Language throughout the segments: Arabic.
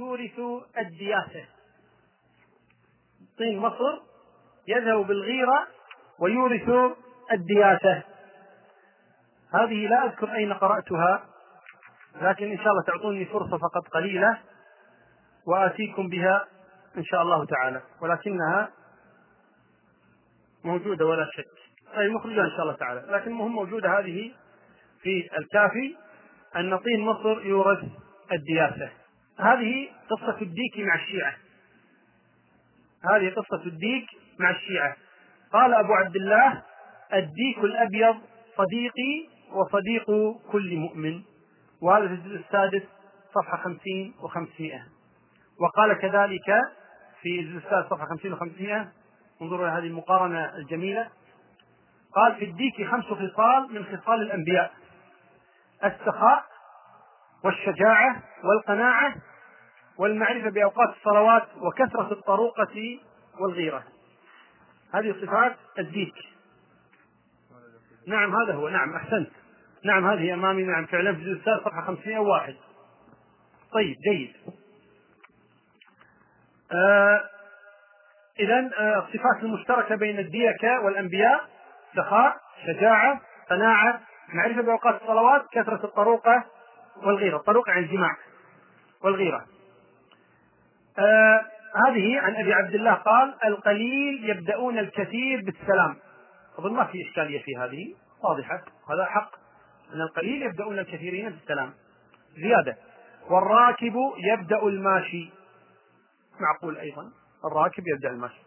يورث الدياسة طين مصر يذهب بالغيرة ويورث الدياسة هذه لا أذكر أين قرأتها لكن إن شاء الله تعطوني فرصة فقط قليلة وآتيكم بها إن شاء الله تعالى. ولكنها موجودة ولا شك. أي مخرجة إن شاء الله تعالى. لكن المهم موجودة هذه في الكافي أن طين مصر يورث الدياسة هذه قصة الديك مع الشيعة. هذه قصة الديك مع الشيعة. قال أبو عبد الله الديك الأبيض صديقي وصديق كل مؤمن. وهذا في الجزء السادس صفحة خمسين وخمسمائة. وقال كذلك في الجزء السادس صفحة خمسين وخمسمائة. انظروا إلى هذه المقارنة الجميلة. قال في الديك خمس خصال من خصال الأنبياء. السخاء والشجاعة والقناعة والمعرفة بأوقات الصلوات وكثرة الطروقة والغيرة. هذه صفات الديك. نعم هذا هو. نعم أحسنت. نعم هذه أمامي. نعم فعلا في الجزء صفحة 501 طيب جيد. آه إذا آه الصفات المشتركة بين الديكة والأنبياء سخاء شجاعة قناعة معرفة بأوقات الصلوات كثرة الطروقة والغيرة. الطروقة عن الجماع والغيرة. آه هذه عن أبي عبد الله قال القليل يبدأون الكثير بالسلام. أظن ما في إشكالية في هذه. واضحة. هذا حق. أن القليل يبدأون الكثيرين بالسلام. زيادة. والراكب يبدأ الماشي. معقول أيضا. الراكب يبدأ الماشي.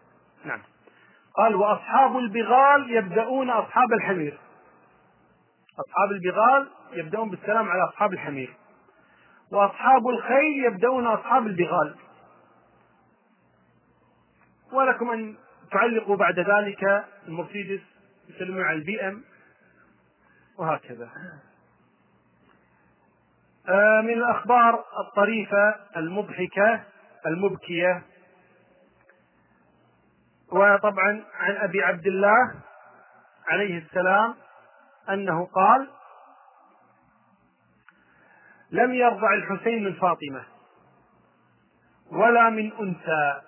نعم. قال وأصحاب البغال يبدأون أصحاب الحمير. أصحاب البغال يبدأون بالسلام على أصحاب الحمير. وأصحاب الخيل يبدأون أصحاب البغال. ولكم أن تعلقوا بعد ذلك المرسيدس يسلمون على البي إم وهكذا. آه، من الأخبار الطريفة المضحكة المبكية. وطبعا عن أبي عبد الله عليه السلام أنه قال لم يرضع الحسين من فاطمة ولا من أنثى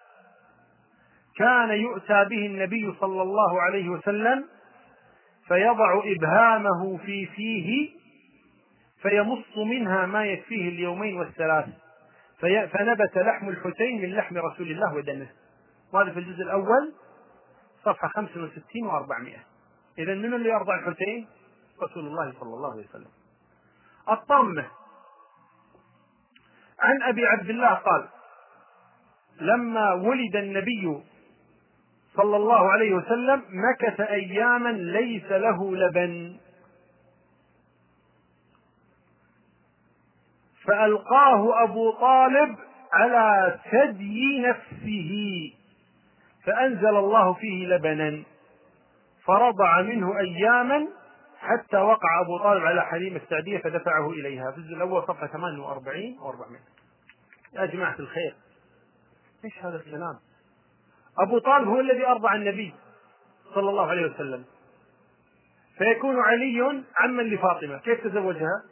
كان يؤتى به النبي صلى الله عليه وسلم فيضع إبهامه في فيه فيمص منها ما يكفيه اليومين والثلاث. فنبت لحم الحسين من لحم رسول الله ودمه. وهذا في الجزء الأول صفحة 65 و400 إذا من اللي يرضى الحسين؟ رسول الله صلى الله عليه وسلم. الطمة عن أبي عبد الله قال لما ولد النبي صلى الله عليه وسلم مكث أياما ليس له لبن. فألقاه أبو طالب على ثدي نفسه فأنزل الله فيه لبنا. فرضع منه أياما حتى وقع أبو طالب على حليمه السعدية فدفعه إليها. في الجزء الأول صفحة 48 و400 يا جماعة الخير إيش هذا الكلام؟ أبو طالب هو الذي أرضع النبي صلى الله عليه وسلم. فيكون علي عما لفاطمة. كيف تزوجها؟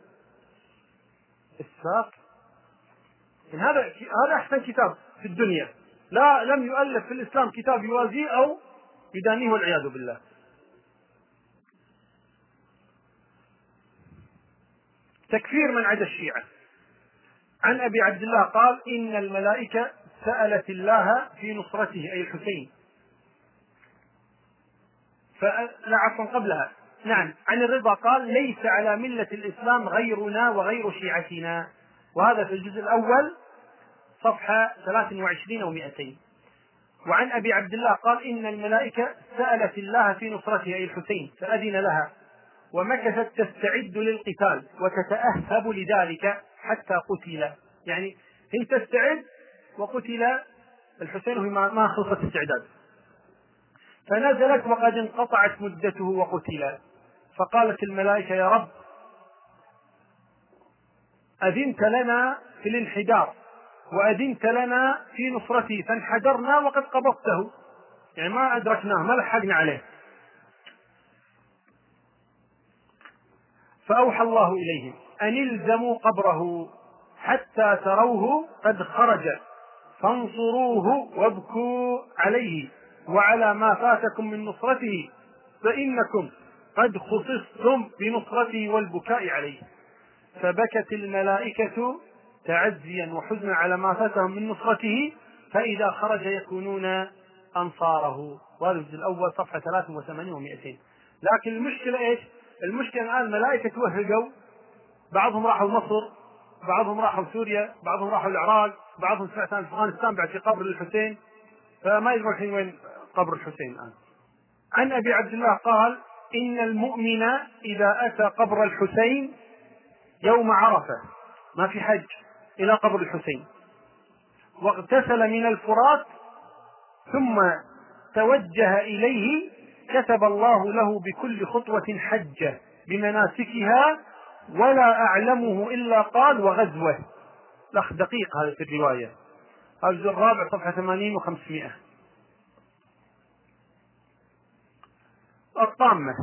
الساق هذا هذا أحسن كتاب في الدنيا. لا لم يؤلف في الإسلام كتاب يوازيه أو يدانيه والعياذ بالله. تكفير من عدا الشيعة. عن أبي عبد الله قال إن الملائكة سألت الله في نصرته أي الحسين. فلا عفوا قبلها. نعم عن الرضا قال ليس على ملة الإسلام غيرنا وغير شيعتنا. وهذا في الجزء الأول صفحة 23 و 200 وعن أبي عبد الله قال إن الملائكة سألت الله في نصرته أي الحسين. فأذن لها. ومكثت تستعد للقتال وتتأهب لذلك حتى قتل. يعني هي تستعد وقتل الحسين وهي ما خلصت استعداد. فنزلت وقد انقطعت مدته وقتل. فقالت الملائكة يا رب أذنت لنا في الانحدار وأذنت لنا في نصرته فانحدرنا وقد قبضته. يعني ما أدركناه ما لحقنا عليه. فأوحى الله إليهم أن الزموا قبره حتى تروه قد خرج. فانصروه وابكوا عليه وعلى ما فاتكم من نصرته فإنكم قد خصصتم بنصرته والبكاء عليه. فبكت الملائكة تعزيا وحزنا على ما فاتهم من نصرته فإذا خرج يكونون أنصاره. وهذا الجزء الأول صفحة 83 و200 لكن المشكلة إيش؟ المشكلة الآن الملائكة توهقوا بعضهم راحوا مصر بعضهم راحوا سوريا بعضهم راحوا العراق بعضهم سمعت عن أفغانستان بعد في قبر الحسين. فما يدرون الحين وين قبر الحسين الآن. عن أبي عبد الله قال إن المؤمن إذا أتى قبر الحسين يوم عرفة ما في حج إلى قبر الحسين. واغتسل من الفرات ثم توجه إليه كتب الله له بكل خطوة حجة بمناسكها ولا أعلمه إلا قال وغزوة. الأخ دقيق هذا في الرواية. الجزء الرابع صفحة 80 و500 الطامة.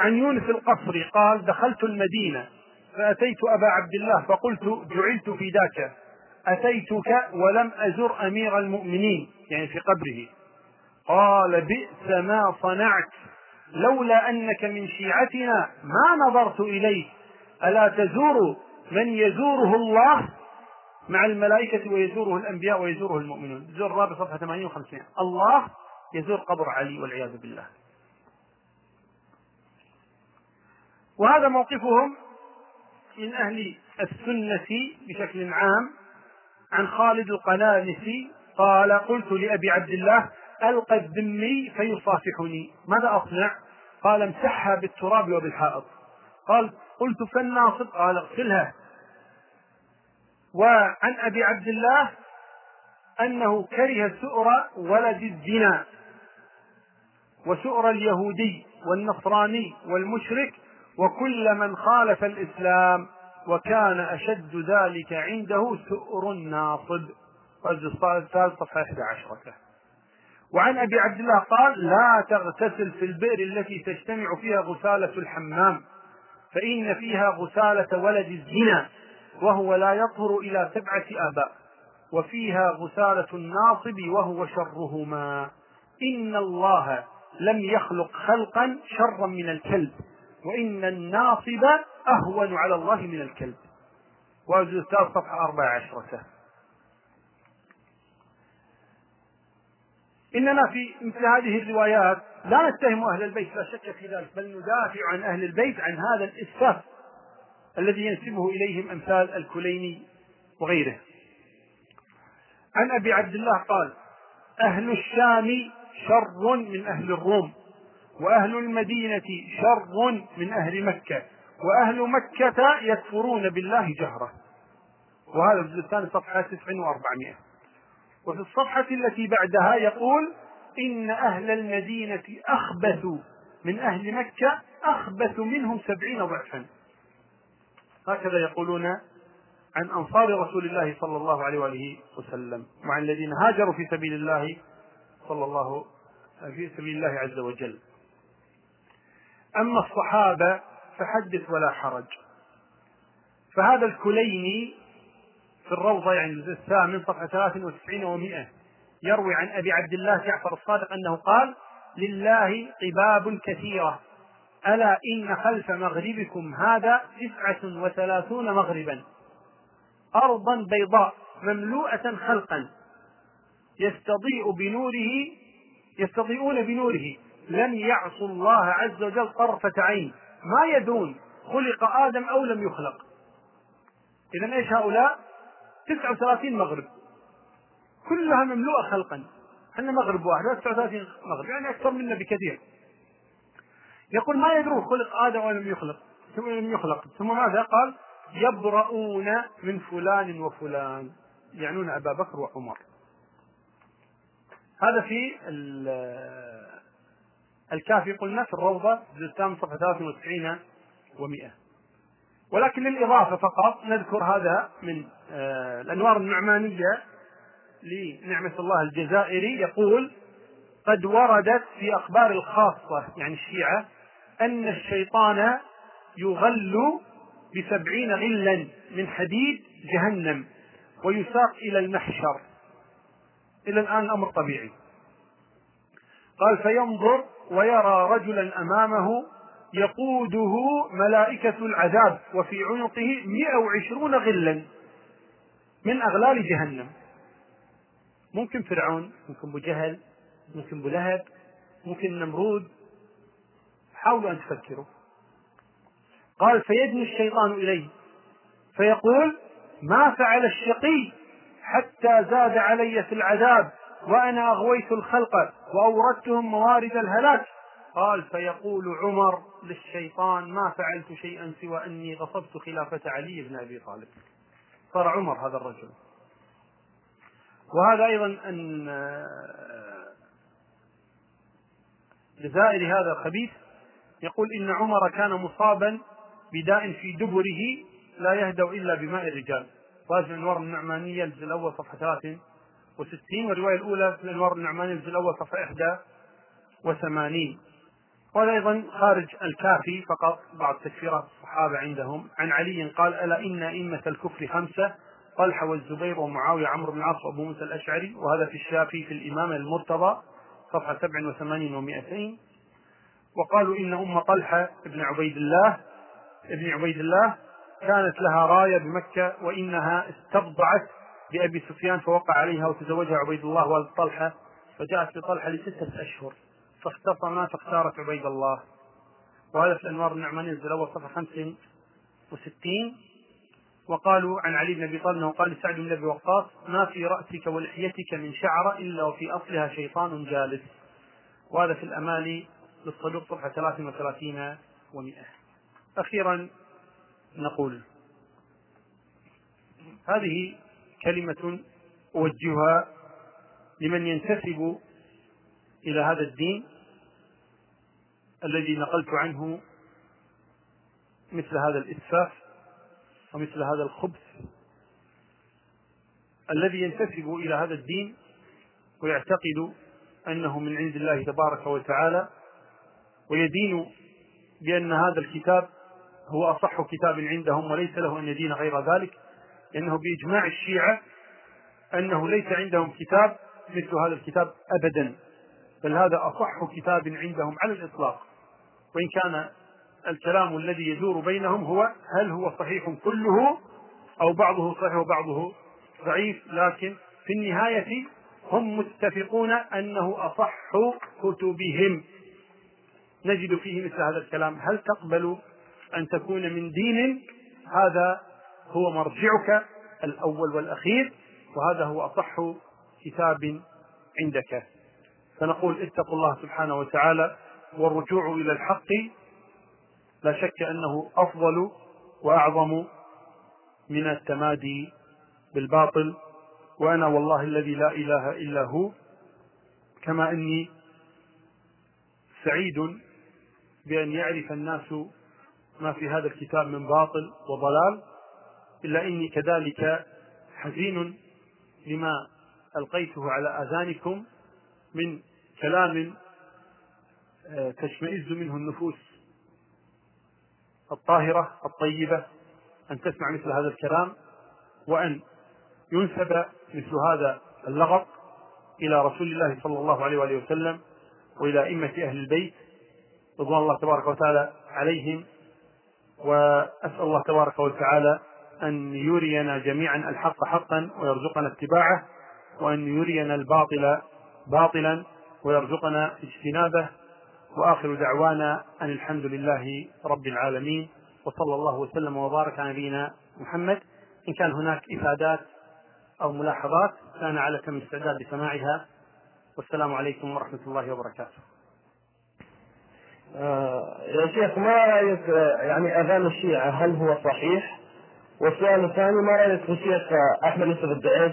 عن يونس القصري قال دخلت المدينة فأتيت أبا عبد الله فقلت جعلت في ذاك أتيتك ولم أزر أمير المؤمنين. يعني في قبره. قال بئس ما صنعت. لولا أنك من شيعتنا ما نظرت إليك. ألا تزور من يزوره الله مع الملائكة ويزوره الأنبياء ويزوره المؤمنون؟ زور الرابع صفحة 58 الله يزور قبر علي والعياذ بالله. وهذا موقفهم من أهل السنة بشكل عام. عن خالد القنانسي قال قلت لأبي عبد الله ألقى الذمي فيصافحني. ماذا أصنع؟ قال امسحها بالتراب وبالحائط. قال قلت فالناصب. قال اغسلها. وعن أبي عبد الله أنه كره سؤر ولد الزنا وسؤر اليهودي والنصراني والمشرك وكل من خالف الإسلام وكان أشد ذلك عنده سؤر الناصب الثالث صفحة 11 وعن أبي عبد الله قال لا تغتسل في البئر التي تجتمع فيها غسالة الحمام فإن فيها غسالة ولد الزنا وهو لا يطهر إلى سبعة آباء وفيها غسالة الناصب وهو شرهما. إن الله لم يخلق خلقا شرا من الكلب وإن الناصب أهون على الله من الكلب. واجلس صفحة 14 إننا في مثل هذه الروايات لا نتهم أهل البيت لا شك في ذلك بل ندافع عن أهل البيت عن هذا الإسفاف الذي ينسبه إليهم أمثال الكليني وغيره. عن أبي عبد الله قال أهل الشام شر من أهل الروم وأهل المدينة شر من أهل مكة وأهل مكة يكفرون بالله جهرة. وهذا الجزء الثاني صفحة 9400 وفي الصفحة التي بعدها يقول إن أهل المدينة أخبث من أهل مكة أخبث منهم سبعين ضعفا. هكذا يقولون عن أنصار رسول الله صلى الله عليه وآله وسلم وعن الذين هاجروا في سبيل الله صلى الله في سبيل الله عز وجل. أما الصحابة فحدث ولا حرج. فهذا الكليني في الروضة يعني الجزء الثامن صفحة 93 و100 يروي عن أبي عبد الله جعفر الصادق أنه قال لله قباب كثيرة. ألا إن خلف مغربكم هذا تسعة وثلاثون مغربا. أرضا بيضاء مملوءة خلقا. يستضيء بنوره يستضيئون بنوره. لم يعصوا الله عز وجل طرفة عين. ما يدرون خلق آدم أو لم يخلق. إذا إيش هؤلاء؟ 39 مغرب. كلها مملوءة خلقا. إحنا مغرب واحد 39 مغرب يعني أكثر منا بكثير. يقول ما يدرون خلق آدم ولم يخلق. ثم لم يخلق. ثم ماذا؟ قال يبرؤون من فلان وفلان. يعنون أبا بكر وعمر. هذا في الكافي قلنا في الروضة الثامن صفحة 93 و100 ولكن للإضافة فقط نذكر هذا من آه، الأنوار النعمانية لنعمة الله الجزائري يقول قد وردت في أخبار الخاصة يعني الشيعة أن الشيطان يغل بسبعين غلا من حديد جهنم ويساق إلى المحشر. إلى الآن الأمر طبيعي. قال فينظر ويرى رجلا أمامه يقوده ملائكة العذاب وفي عنقه 120 غلا من أغلال جهنم. ممكن فرعون ممكن أبو جهل ممكن أبو لهب ممكن نمرود. حاولوا أن تفكروا. قال فيدني الشيطان إليه. فيقول ما فعل الشقي حتى زاد علي في العذاب وأنا أغويت الخلق وأوردتهم موارد الهلاك. قال فيقول عمر للشيطان ما فعلت شيئا سوى أني غصبت خلافة علي بن أبي طالب. صار عمر هذا الرجل. وهذا أيضا أن جزائري هذا الخبيث يقول إن عمر كان مصابا بداء في دبره لا يهدأ إلا بماء الرجال. راجع الأنوار النعمانية الجزء الأول صفحة 63 والرواية الأولى في الأنوار النعمانية الجزء الأول صفحة 81 وهذا أيضا خارج الكافي فقط بعض تكفيرات الصحابة عندهم. عن علي قال ألا إن أئمة الكفر خمسة طلحة والزبير ومعاوية عمرو بن العاص وأبو موسى الأشعري وهذا في الشافي في الإمامة المرتضى صفحة 87 و200 وقالوا إن أم طلحة ابن عبيد الله ابن عبيد الله كانت لها راية بمكة وإنها استبضعت بأبي سفيان فوقع عليها وتزوجها عبيد الله والد طلحة فجاءت لطلحة لستة أشهر. فاختصما فاختارت عبيد الله. وهذا في الأنوار النعمانية الجزء الأول صفحة 65 وقالوا عن علي بن أبي طالب أنه قال لسعد بن أبي وقاص ما في رأسك ولحيتك من شعر إلا وفي أصلها شيطان جالس. وهذا في الأمالي للصدوق صفحة 33 و100 أخيرا نقول هذه كلمة أوجهها لمن ينتسب إلى هذا الدين الذي نقلت عنه مثل هذا الإسفاف ومثل هذا الخبث الذي ينتسب إلى هذا الدين ويعتقد أنه من عند الله تبارك وتعالى ويدين بأن هذا الكتاب هو أصح كتاب عندهم وليس له أن يدين غير ذلك لأنه بإجماع الشيعة أنه ليس عندهم كتاب مثل هذا الكتاب أبدا. بل هذا أصح كتاب عندهم على الإطلاق. وإن كان الكلام الذي يدور بينهم هو هل هو صحيح كله أو بعضه صحيح وبعضه ضعيف لكن في النهاية هم متفقون أنه أصح كتبهم. نجد فيه مثل هذا الكلام. هل تقبل أن تكون من دين؟ هذا هو مرجعك الأول والأخير وهذا هو أصح كتاب عندك. فنقول اتقوا الله سبحانه وتعالى والرجوع إلى الحق لا شك أنه أفضل وأعظم من التمادي بالباطل وأنا والله الذي لا إله إلا هو كما أني سعيد بأن يعرف الناس ما في هذا الكتاب من باطل وضلال إلا إني كذلك حزين لما ألقيته على آذانكم من كلام آه، تشمئز منه النفوس الطاهرة الطيبة أن تسمع مثل هذا الكلام وأن ينسب مثل هذا اللغط إلى رسول الله صلى الله عليه وآله وسلم وإلى أئمة أهل البيت رضوان الله تبارك وتعالى عليهم. وأسأل الله تبارك وتعالى أن يرينا جميعا الحق حقا ويرزقنا اتباعه وأن يرينا الباطل باطلا ويرزقنا اجتنابه. وآخر دعوانا أن الحمد لله رب العالمين وصلى الله وسلم وبارك على نبينا محمد. إن كان هناك إفادات أو ملاحظات كان على كم استعداد لسماعها. والسلام عليكم ورحمة الله وبركاته. آه يا شيخ ما رأيك يعني أذان الشيعة هل هو صحيح؟ والسؤال الثاني ما رأيك في الشيخ أحمد يوسف الدعيج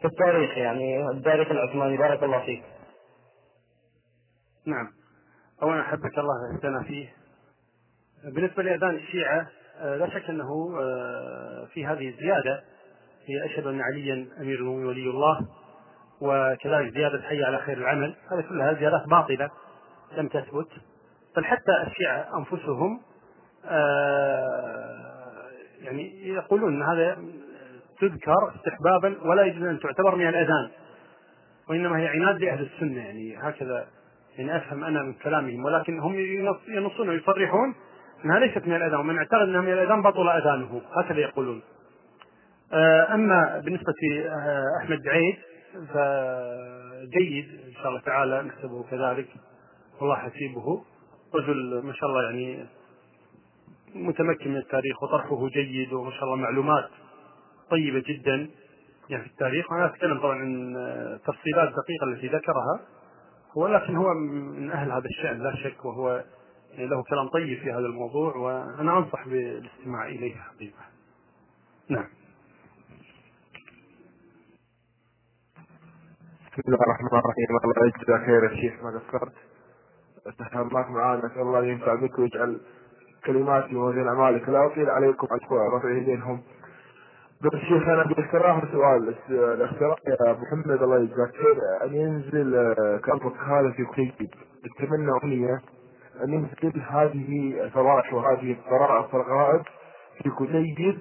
في التاريخ؟ يعني التاريخ العثماني بارك الله فيك. نعم. أولا أحبك الله اهتنا فيه. بالنسبة لأذان الشيعة آه، لا شك أنه آه، في هذه الزيادة هي أشهد أن عليا أمير المؤمنين ولي الله وكذلك زيادة حي على خير العمل هذه كلها زيادات باطلة لم تثبت بل حتى الشيعة أنفسهم آه، يعني يقولون أن هذا تذكر استحبابا ولا يجوز أن تعتبر من الأذان وإنما هي عناد لأهل السنة يعني هكذا يعني أفهم أنا من كلامهم ولكن هم ينصون ويصرحون أنها ليست من الأذان ومن اعتقد أنها من الأذان بطل أذانه هكذا يقولون. آه، أما بالنسبة آه، أحمد عيد فجيد إن شاء الله تعالى نحسبه كذلك والله حسيبه. رجل ما شاء الله يعني متمكن من التاريخ وطرحه جيد وما شاء الله معلومات طيبة جدا يعني في التاريخ. وأنا أتكلم طبعا عن التفصيلات الدقيقه التي ذكرها. ولكن هو من أهل هذا الشأن لا شك وهو يعني له كلام طيب في هذا الموضوع وأنا أنصح بالاستماع إليه حقيقه. نعم. بسم الله الرحمن الرحيم. الله يجزاك خير يا شيخ ما قصرت تهمك معانا. نسال الله ينفع بك ويجعل كلماتي ووزن اعمالك لا أطيل عليكم رفع يدينهم بس شيخ أنا بالاقتراح سؤال الاقتراح يا أبو محمد الله يجزاك خير. أن ينزل آه، كلبك هذا في كتيب أتمنى أمنية أن ينزل هذه الفواحش وهذه الطرائف والغائب في كتيب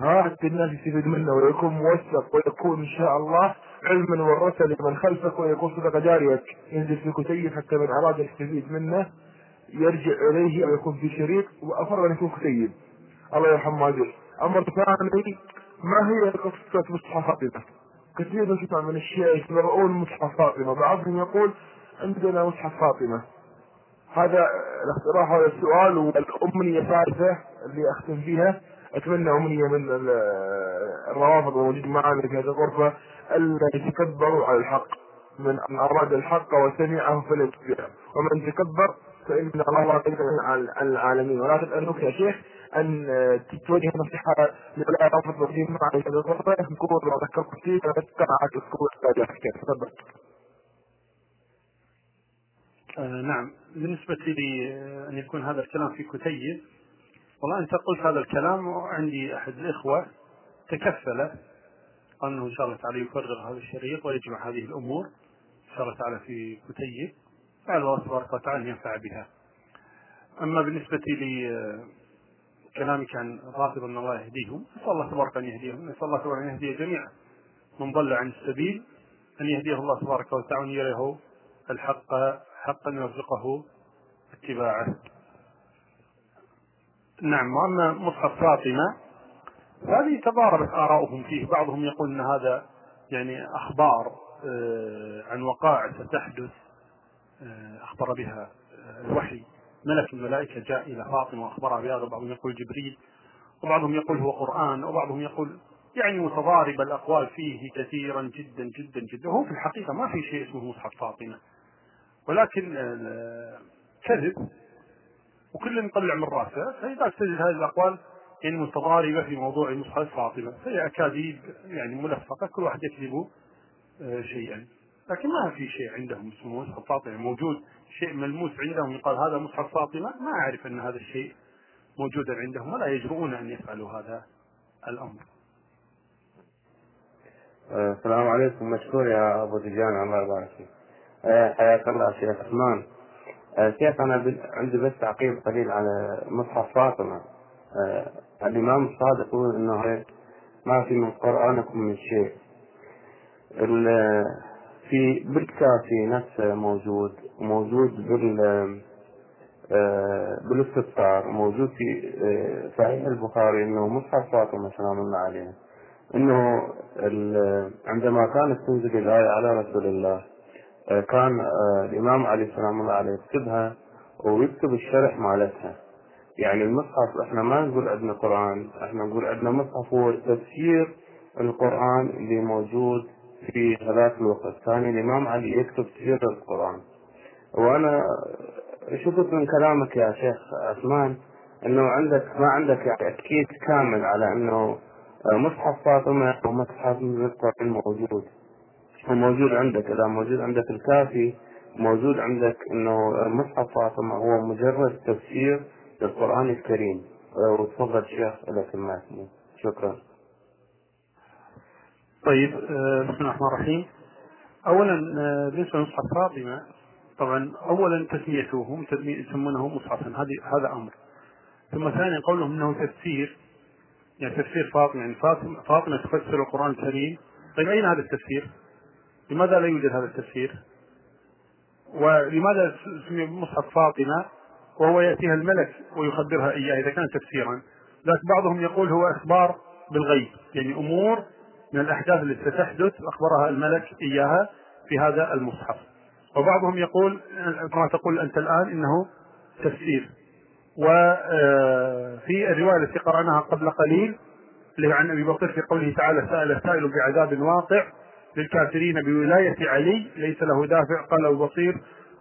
ها حتى الناس يستفيد منه ويكون موثق ويكون إن شاء الله علما ورثه لمن خلفك ويكون صدقه جاريه ينزل في كتيب حتى من أراد يستفيد منه يرجع إليه أو يكون في شريط. وأفضل أن يكون كتيب الله يرحم والديه أمر ثاني ما هي قصة مصحف فاطمة؟ كثير نسمع من الشيخ يقرؤون مصحف فاطمة بعضهم يقول عندنا مصحف فاطمة. هذا الاقتراح هذا السؤال والأمنية الثالثه اللي أختم فيها. أتمنى أمنية من الروافض الموجودين معنا في هذه الغرفة ألا يتكبروا على الحق. من أراد الحق وسمعه فليتبعه ومن تكبر فإن الله قدر على العالمين. ولكن اسالك يا شيخ أن توجه نصيحة لولاء رافض الموجودين معنا في هذه الغرفه نقول وذكرت كثير اتبعت اسلوب تفضل آه نعم. بالنسبة لي أن يكون هذا الكلام في كتيب والله أنت قلت هذا الكلام وعندي أحد الإخوة تكفل أنه إن شاء الله تعالى يفرغ هذا الشريط ويجمع هذه الأمور إن شاء الله تعالى في كتيب. فعل الله تبارك وتعالى ينفع بها. أما بالنسبة لي كلامك عن الرافض أن الله يهديهم نسأل الله تبارك أن يهديهم نسأل الله تبارك أن يهدي جميعا من ضل عن السبيل أن يهديه الله تبارك وتعالى وأن يريه الحق حقا يرزقه اتباعه. نعم وأما مصحف فاطمة هذه تضاربت آراؤهم فيه بعضهم يقول إن هذا يعني أخبار آه، عن وقائع ستحدث آه، أخبر بها آه، الوحي. ملك الملائكة جاء إلى فاطمة وأخبرها بهذا بعضهم يقول جبريل وبعضهم يقول هو قرآن وبعضهم يقول يعني متضارب الأقوال فيه كثيرا جدا جدا جدا. وهو في الحقيقة ما في شيء اسمه مصحف فاطمة. ولكن كذب وكل يطلع من رأسه فإذا تجد هذه الأقوال يعني متضاربة في موضوع مصحف فاطمة فهي أكاذيب يعني ملفقة كل واحد يكذب آه، شيئا. لكن ما في شيء عندهم اسمه مصحف فاطمة. موجود شيء ملموس عندهم يقال هذا مصحف فاطمة. ما أعرف أن هذا الشيء موجودا عندهم ولا يجرؤون أن يفعلوا هذا الأمر. آه، السلام عليكم. مشكور يا أبو دجان الله يبارك فيك. آه، حياك الله شيخ عثمان. آه، شيخ أنا عندي بس تعقيب قليل على مصحف فاطمة. آه، الإمام الصادق يقول إنه ما في من قرآنكم من شيء. في بالكافي نفسه موجود موجود بال آه، بالاستفسار موجود في صحيح البخاري إنه مصحف فاطمة سلام الله عليه إنه عندما كانت تنزل الآية على رسول الله آه، كان آه، الإمام علي سلام الله عليه يكتبها ويكتب الشرح مالتها. يعني المصحف إحنا ما نقول عندنا قرآن إحنا نقول عندنا مصحف هو تفسير القرآن اللي موجود في هذاك الوقت. كان الإمام علي يكتب تفسير القرآن. وأنا شفت من كلامك يا شيخ عثمان إنه عندك ما عندك يعني تأكيد كامل على إنه مصحف فاطمة ومصحف القرآن موجود. موجود عندك إذا موجود عندك الكافي موجود عندك إنه مصحف فاطمة هو مجرد تفسير للقرآن الكريم. وتفضل شيخ لك المعلومه شكرا. طيب آه، بسم الله الرحمن الرحيم. اولا بالنسبة لمصحف فاطمة. طبعا اولا تسميته هم يسمونه مصحفا. هذه هذا أمر. ثم ثانيا قولهم إنه تفسير. يعني تفسير فاطمة. يعني فاطمة, فاطمة تفسر القرآن الكريم. طيب أين هذا التفسير؟ لماذا لا يوجد هذا التفسير؟ ولماذا سمي مصحف فاطمة؟ وهو يأتيها الملك ويخبرها إياه إذا كان تفسيرا. لكن بعضهم يقول هو إخبار بالغيب. يعني أمور من الأحداث التي ستحدث أخبرها الملك إياها في هذا المصحف. وبعضهم يقول كما تقول أنت الآن إنه تفسير. وفي الرواية التي قرأناها قبل قليل اللي عن أبي بكر في قوله تعالى سأل سائل بعذاب واقع للكافرين بولاية علي ليس له دافع. قال أبو بصير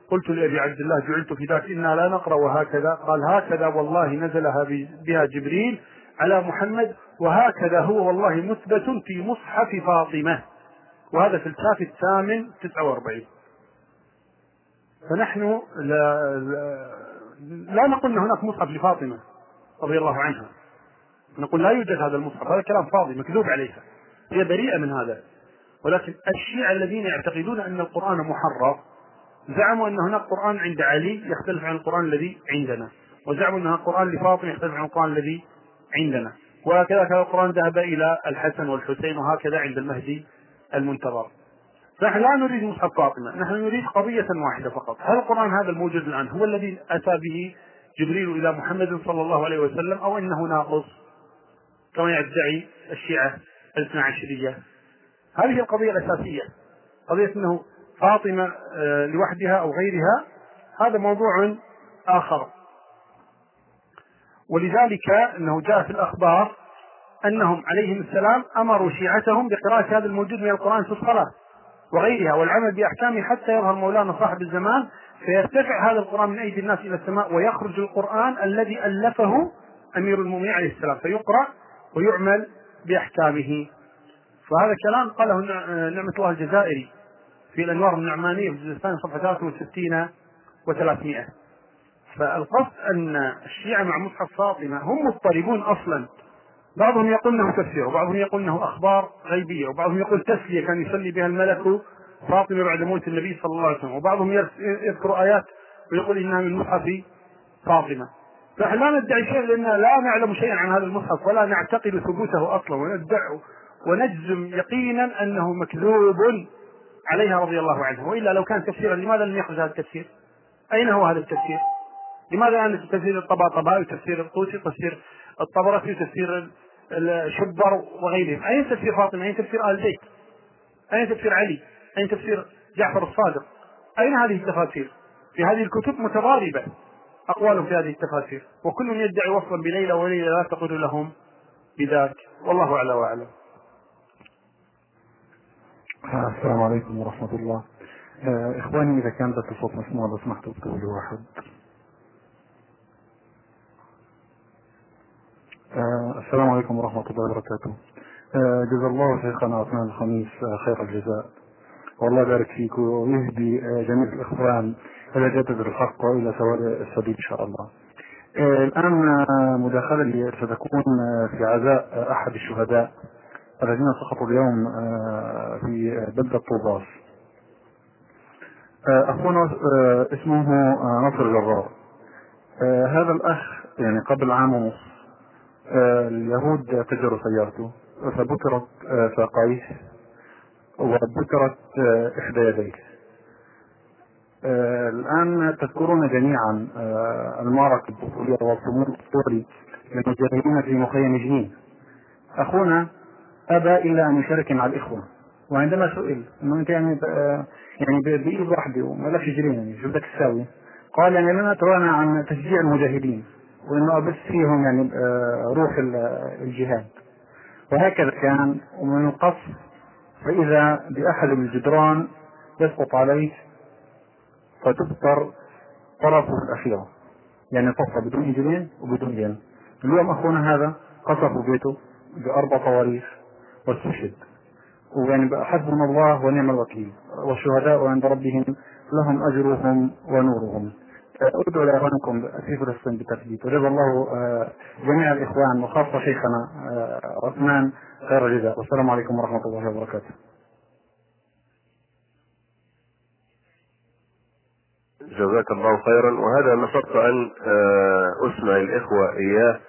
قلت لأبي عبد الله جعلت في ذاك إنا لا نقرأ. وهكذا. قال هكذا والله نزلها بها جبريل على محمد وهكذا هو والله مثبت في مصحف فاطمة. وهذا في الكافي الثامن 49 فنحن لا, لا, لا نقول إن هناك مصحف لفاطمة رضي الله عنها. نقول لا يوجد هذا المصحف هذا كلام فاضي مكذوب عليها. هي بريئة من هذا. ولكن الشيعة الذين يعتقدون أن القرآن محرف زعموا إن هناك قرآن عند علي يختلف عن القرآن الذي عندنا. وزعموا إن هناك قرآن لفاطمة يختلف عن القرآن الذي عندنا. وهكذا كان القرآن ذهب إلى الحسن والحسين وهكذا عند المهدي المنتظر. نحن لا نريد مصحف فاطمة نحن نريد قضية واحدة فقط. هل القرآن هذا الموجود الآن؟ هو الذي أتى به جبريل إلى محمد صلى الله عليه وسلم أو أنه ناقص؟ كما يدعي الشيعة الاثنى عشرية. هذه القضية الأساسية. قضية أنه فاطمة آه، لوحدها أو غيرها هذا موضوع آخر. ولذلك أنه جاء في الأخبار أنهم عليهم السلام أمروا شيعتهم بقراءة هذا الموجود من القرآن في الصلاة وغيرها والعمل بأحكامه حتى يظهر مولانا صاحب الزمان فيرتفع هذا القرآن من أيدي الناس إلى السماء ويخرج القرآن الذي ألفه أمير المؤمنين عليه السلام فيقرأ ويعمل بأحكامه. فهذا كلام قاله نعمة الله الجزائري في الأنوار النعمانية في الجزء الثاني صفحة 63 و300 فالقصد أن الشيعة مع مصحف فاطمة هم مضطربون أصلا بعضهم يقول إنه تفسير وبعضهم يقول إنه أخبار غيبية وبعضهم يقول تسلية كان يصلي بها الملك فاطمة بعد موت النبي صلى الله عليه وسلم وبعضهم يذكر آيات ويقول إنها من مصحف فاطمة فنحن لا ندعي شيء لأن لا نعلم شيئا عن هذا المصحف ولا نعتقد ثبوته أصلا وندعي ونجزم يقينا أنه مكذوب عليها رضي الله عنها وإلا لو كان تفسيرا لماذا لم يخرج هذا التفسير؟ أين هو هذا التفسير؟ لماذا أن تفسير الطباطبائي وتفسير الطوسي وتفسير الطبرسي وتفسير الشبر وغيرهم. أين تفسير فاطمة؟ أين تفسير آل بيت أين تفسير علي؟ أين تفسير جعفر الصادق؟ أين هذه التفاسير؟ في هذه الكتب متضاربة أقوالهم في هذه التفاسير وكل يدعي وصفا بليلة وليلة لا تقول لهم بذاك. والله أعلى وأعلم. السلام عليكم ورحمة الله. آه، إخواني إذا كان بس الصوت مسموع لو سمحتوا تقولوا واحد آه، السلام عليكم ورحمة الله وبركاته. آه، جزا الله شيخنا عثمان الخميس آه، خير الجزاء. والله يبارك فيك ويهدي جميع الإخوان إلى جدد الحق وإلى سواء السبيل إن شاء الله. الآن مداخلة لي ستكون في عزاء أحد الشهداء الذين سقطوا اليوم في بلدة طوباس. أخونا اسمه نصر جرار هذا الأخ يعني قبل عام ونصف آه، اليهود تجروا سيارته فبترت آه، ساقيه وبترت آه، إحدى يديه. الآن تذكرون جميعا المعركة البطولية والصمود الطولي للمجاهدين في مخيم جنين. أخونا أبى إلى أن يشارك مع الإخوة وعندما سئل إنه انت يعني يعني بإيد واحدة وما لكش جرين يعني شو بدك تساوي؟ قال يعني لنا ترانا عن تشجيع المجاهدين. وإنه ابث فيهم يعني آه، روح الجهاد. وهكذا كان ومن القص فإذا بأحد الجدران يسقط عليه فتبتر طرفه الأخيرة. يعني طفى بدون انجلين وبدون ين اليوم أخونا هذا قصفوا بيته بأربع صواريخ واستشهد. ويعني حسبنا الله ونعم الوكيل. والشهداء عند ربهم لهم أجرهم ونورهم. ادعو لاخوانكم في فلسطين بالتثبيت وجزا الله آه، جميع الإخوان وخاصة شيخنا آه، عثمان خير الجزاء. والسلام عليكم ورحمة الله وبركاته. جزاك الله خيرا. وهذا نصبت أن آه، أسمع الإخوة إياه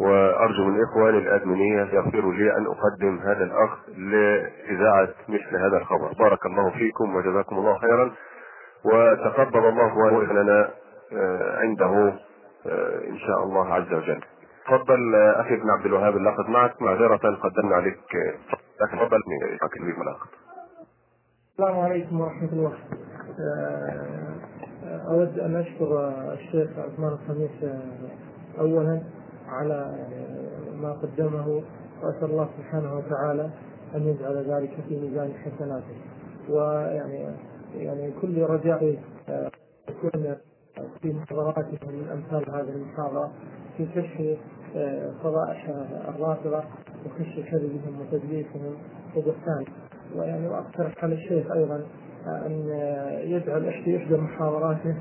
وأرجو من إخواني الأدمنية يغفروا لي أن أقدم هذا الأخ لإذاعة مثل هذا الخبر. بارك الله فيكم وجزاكم الله خيرا. وتقبل الله وإننا عنده إن شاء الله عز وجل. تفضل أخي ابن عبد الوهاب اللقب معك. معذرة قدمنا عليك تفضل من اللقب السلام عليكم ورحمة الله. أود أن أشكر الشيخ عثمان الخميس أولا على ما قدمه وأسأل الله سبحانه وتعالى أن يجعل ذلك في ميزان حسناته. ويعني يعني كل رجائي يكون في محاضراتكم من أمثال هذه المحاضرة في كشف فضائح الرافضة وكشف كذبهم وتدليسهم وبهتان. ويعني واقترح على الشيخ أيضا أن يجعل احدى إحدى محاضراته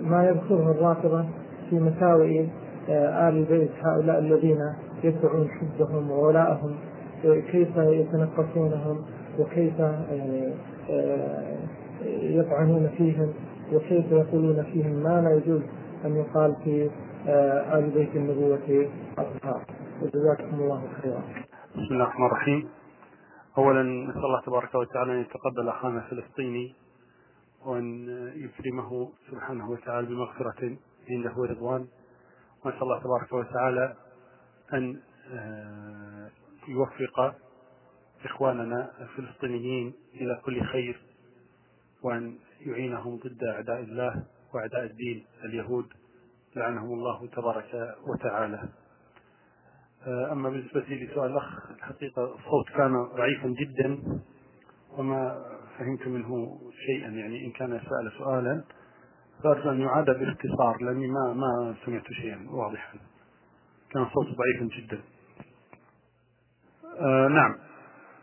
ما يذكره الرافضة في مساوئ آل البيت هؤلاء الذين يدعون حبهم وولائهم كيف يتنقصونهم وكيف يعني يطعنون فيهم. وكيف يقولون فيهم ما لا يجوز أن يقال في آل بيت النبوة اطهار وجزاكم الله خيرا. بسم الله الرحمن الرحيم. اولا نسأل الله تبارك وتعالى أن يتقبل اخانا الفلسطيني وأن يكرمه سبحانه وتعالى بمغفرة عنده ورضوان ونسأل الله تبارك وتعالى أن يوفق إخواننا الفلسطينيين إلى كل خير وأن يعينهم ضد أعداء الله وأعداء الدين اليهود. لعنهم الله تبارك وتعالى. أما بالنسبة لسؤال الأخ الحقيقة الصوت كان ضعيفا جدا وما فهمت منه شيئا. يعني إن كان سأل سؤالا فأرجو أن يعاد باختصار لأني ما ما سمعت شيئا واضحا. كان الصوت ضعيفا جدا. آه نعم.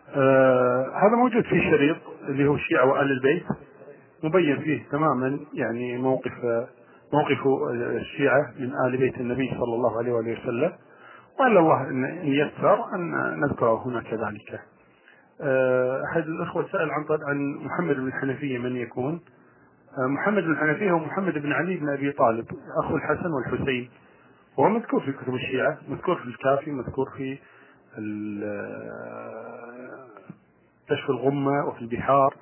آه هذا موجود في شريط اللي هو الشيعة وآل البيت. مبين فيه تماما يعني موقف موقف الشيعة من آل بيت النبي صلى الله عليه وآله وسلم وعلى الله إن يسر أن نذكره هنا كذلك. أحد الأخوة سأل عن عن محمد بن الحنفيه من يكون؟ محمد بن الحنفيه هو محمد بن علي بن أبي طالب أخو الحسن والحسين وهو مذكور في كتب الشيعة، مذكور في الكافي، مذكور في كشف الغمة وفي البحار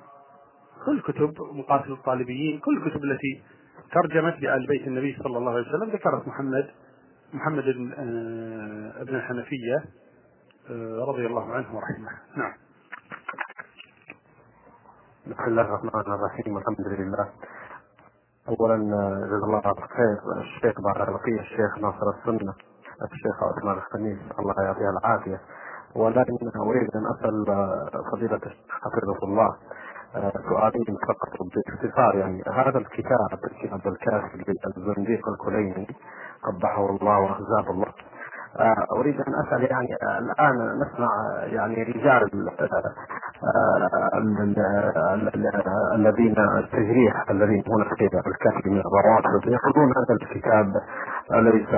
كل كتب مقاتل الطالبيين، كل الكتب التي ترجمت لآل بيت النبي صلى الله عليه وسلم ذكرت محمد محمد بن ابن الحنفية رضي الله عنه ورحمه. نعم. بسم الله الرحمن الرحيم الحمد لله. اولا جزا الله خير الشيخ بقية الشيخ ناصر السنة الشيخ عثمان الخميس الله يعطيه العافية. ولكن أريد أن أسأل فضيلة الشيخ حفظه الله. سؤالين فقط باختصار يعني هذا الكتاب الكتاب الكافي للزنديق الكليني قبحه الله واخزاه الله. أريد أن أسأل يعني الآن نسمع يعني رجال الذين التجريح الذين هنا في الكافي من الروافض يقولون هذا الكتاب ليس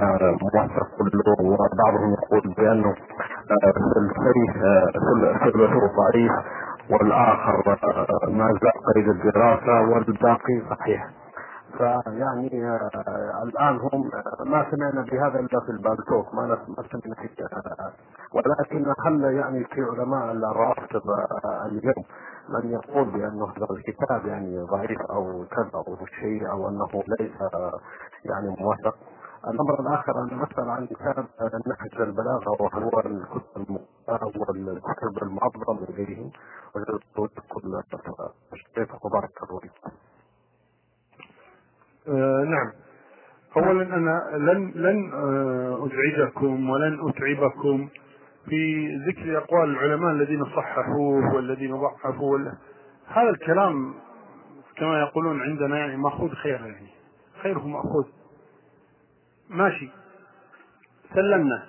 موثق كله وبعضهم يقول بأنه ثلثه ضعيف والآخر ما زال قيد الدراسة والباقي صحيح. فيعني الآن هم ما سمعنا بهذا إلا في البالتوك ما سمعنا في ولكن هل يعني في علماء الروافض اليوم من يقول بانه هذا الكتاب يعني ضعيف أو كذا أو شيء أو أنه ليس يعني موثق. الأمر الآخر أنا اسال عن كتاب نهج البلاغة وهو الكتب والكتب المعظمه إليه وجدت كل الشيخ مبارك الروي آه نعم. اولا أنا لن لن آه أزعجكم ولن أتعبكم في ذكر أقوال العلماء الذين صححوه والذين ضعفوه هذا الكلام كما يقولون عندنا يعني مأخوذ خير يعني. خيره مأخوذ. ماشي سلمنا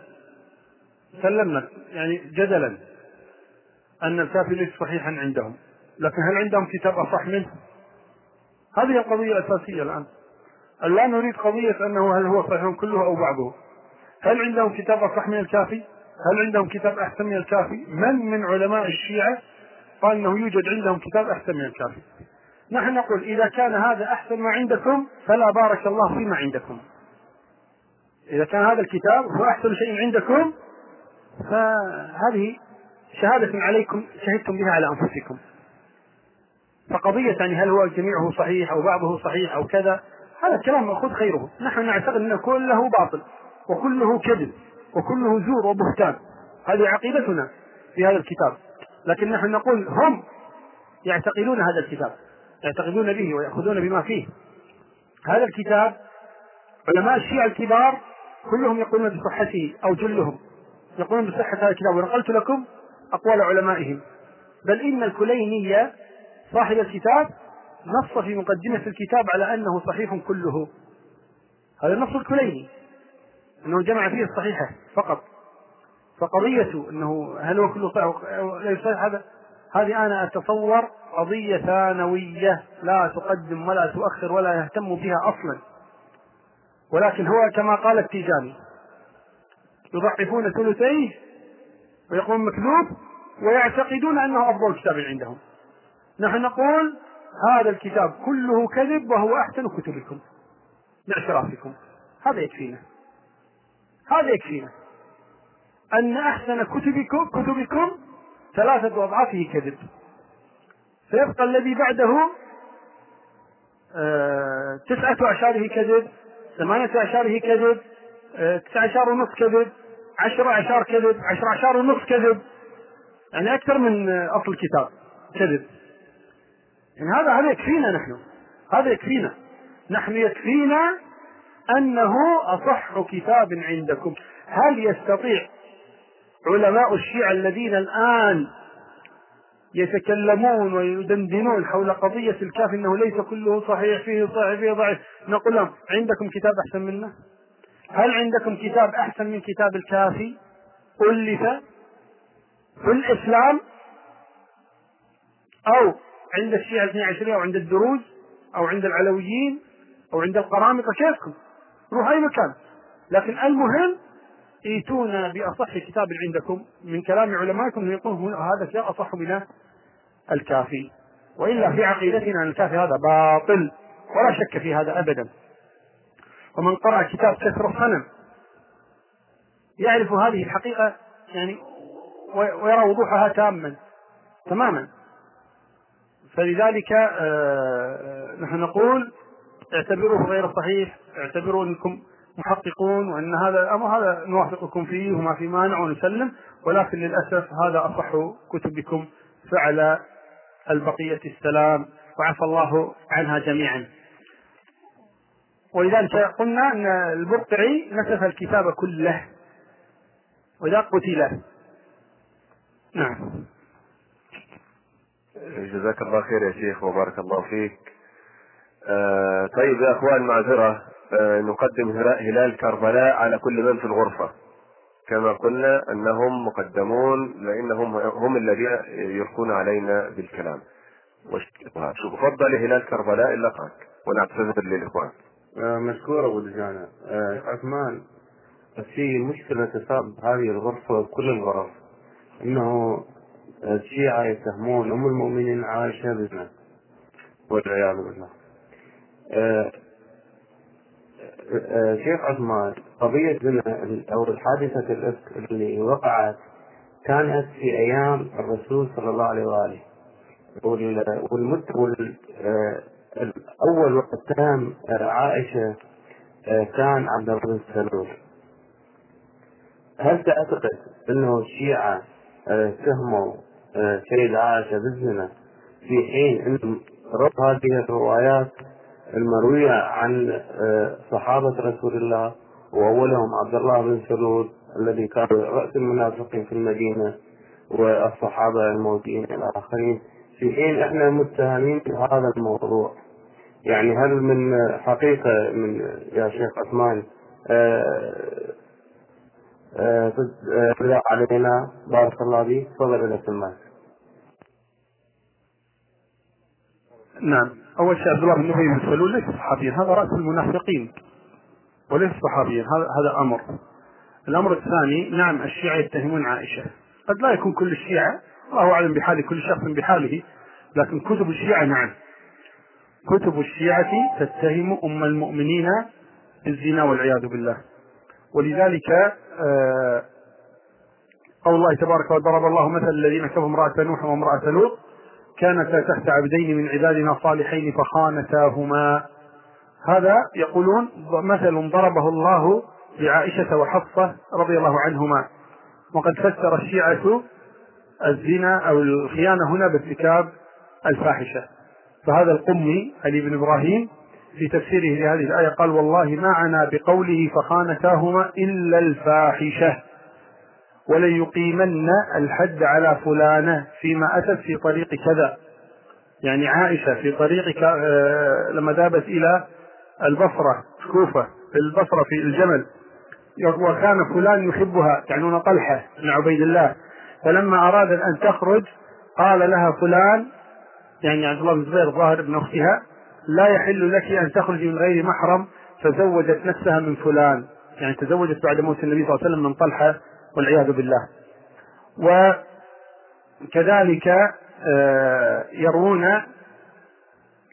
سلمنا يعني جدلا أن الكافي ليس صحيحا عندهم لكن هل عندهم كتاب أصح منه؟ هذه القضية الأساسية الآن الان نريد قضية أنه هل هو صحيح كله أو بعضه هل عندهم كتاب أصح من الكافي؟ هل عندهم كتاب أحسن من الكافي؟ من من علماء الشيعة قال إنه يوجد عندهم كتاب أحسن من الكافي؟ نحن نقول إذا كان هذا أحسن ما عندكم فلا بارك الله فيما عندكم إذا كان هذا الكتاب هو أحسن شيء عندكم فهذه شهادة عليكم شهدتم بها على أنفسكم. فقضية يعني هل هو جميعه صحيح أو بعضه صحيح أو كذا هذا الكلام مأخوذ خيره. نحن نعتقد أن كله باطل وكله كذب وكله زور وبهتان. هذه عقيدتنا في هذا الكتاب. لكن نحن نقول هم يعتقدون هذا الكتاب يعتقدون به ويأخذون بما فيه. هذا الكتاب علماء الشيعة الكبار كلهم يقولون بصحته أو جلهم. يقولون بصحة هذا الكتاب. ونقلت لكم أقوال علمائهم. بل إن الكليني صاحب الكتاب نص في مقدمة الكتاب على أنه صحيح كله. هذا النص الكليني. أنه جمع فيه الصحيحة فقط. فقضية أنه هل هو كله صحيح ليس صحيح؟ هذا هذه أنا أتصور قضية ثانوية لا تقدم ولا تؤخر ولا يهتم بها أصلا. ولكن هو كما قال التيجاني يضعفون ثلثيه ويقولون مكذوب ويعتقدون أنه أفضل كتاب عندهم. نحن نقول هذا الكتاب كله كذب وهو أحسن كتبكم باعترافكم. هذا يكفينا. هذا يكفينا. أن أحسن كتبكم كتبكم ثلاثة أضعافه كذب. فيبقى الذي بعده آه تسعة أعشاره كذب. ثمانية أعشاره كذب آه تسعة أعشار ونصف كذب عشرة أعشار كذب عشرة أعشار ونصف كذب. يعني أكثر من أصل الكتاب كذب. يعني هذا هذا يكفينا نحن. هذا يكفينا. نحن يكفينا أنه أصح كتاب عندكم. هل يستطيع علماء الشيعة الذين الآن يتكلمون ويدندنون حول قضية الكاف إنه ليس كله صحيح فيه صحيح فيه ضعيف نقول لهم عندكم كتاب أحسن منه؟ هل عندكم كتاب أحسن من كتاب الكافي؟ ألف في الإسلام أو عند الشيعة الاثني عشرية أو عند الدروز أو عند العلويين أو عند القرامطة كيفكم؟ روح أي مكان لكن المهم ائتونا بأصح كتاب عندكم من كلام علمائكم يقول هذا كتاب أصح من الكافي. وإلا في عقيدتنا أن الكافي هذا باطل ولا شك في هذا أبدا. ومن قرأ كتاب كسر الصنم يعرف هذه الحقيقة يعني ويرى وضوحها تاما تماما. فلذلك آه، نحن نقول اعتبروه غير صحيح اعتبروا أنكم محققون وأن هذا الامر هذا نوافقكم فيه وما في مانع ونسلم. ولكن للأسف هذا أصح كتبكم فعل البقية السلام وعفى الله عنها جميعا. ولذلك قلنا أن البرقعي نسف الكتاب كله وإذا قتل. نعم. جزاك الله خير يا شيخ وبارك الله فيك. آه طيب يا أخوان معذرة. آه نقدم هلال كربلاء على كل من في الغرفة. كما قلنا أنهم مقدمون لأنهم هم الذين يلقون علينا بالكلام. شوف فضل هلال كربلاء الا ونعتذر للإخوان. آه مشكور أبو دجانة. آه عثمان في مشكلة تصاب هذه الغرفة وكل الغرف. إنه الشيعة يتهمون أم المؤمنين عائشة بزنا. والعياذ بالله. آه، آه، شيخ عثمان قضية أو حادثة الإفك اللي وقعت كانت في أيام الرسول صلى الله عليه وآله. والمت وال آه، أول وقت تهم عائشة كان عبد الله بن سلول. هل تعتقد أنه الشيعة تهموا سيد عائشة بالزنا في حين أن رب هذه الروايات المروية عن آه، صحابة رسول الله وأولهم عبد الله بن سلول الذي كان رأس المنافقين في المدينة والصحابة الموجودين الآخرين في حين إحنا متهمين بهذا الموضوع يعني هل من حقيقة من يا شيخ عثمان آه، آه، علينا بارك الله فيك؟ تفضل إلى المايك نعم. أول شيء عبد الله بن أبي بن سلول ليس صحابيا. هذا رأس المنافقين وليس صحابيا. هذا أمر. الأمر الثاني نعم الشيعة يتهمون عائشة. قد لا يكون كل الشيعة الله أعلم بحال كل شخص بحاله لكن كتب الشيعة نعم. كتب الشيعة تتهم أم المؤمنين بالزنا والعياذ بالله. ولذلك آه، قول الله تبارك وضرب الله مثل الذين كفروا امرأة نوح وامرأة لوط كانتا تحت عبدين من عبادنا صالحين فخانتاهما. هذا يقولون مثل ضربه الله لعائشة وحفصة رضي الله عنهما. وقد فسر الشيعة الزنا أو الخيانة هنا بارتكاب الفاحشة. فهذا القمي علي بن إبراهيم في تفسيره لهذه الآية قال والله ما عنا بقوله فخانتاهما إلا الفاحشة. وليقيمن الحد على فلانة فيما أتت في طريق كذا. يعني عائشة في طريق آه، لما ذهبت إلى البصرة كوفة في البصرة في الجمل. وكان فلان يحبها يعنون طلحة بن عبيد الله. فلما أرادت أن تخرج قال لها فلان يعني عبد الله بن الزبير ظاهر ابن أختها لا يحل لك أن تخرجي من غير محرم فزوجت نفسها من فلان. يعني تزوجت بعد موت النبي صلى الله عليه وسلم من طلحة والعياذ بالله. وكذلك آه، يروون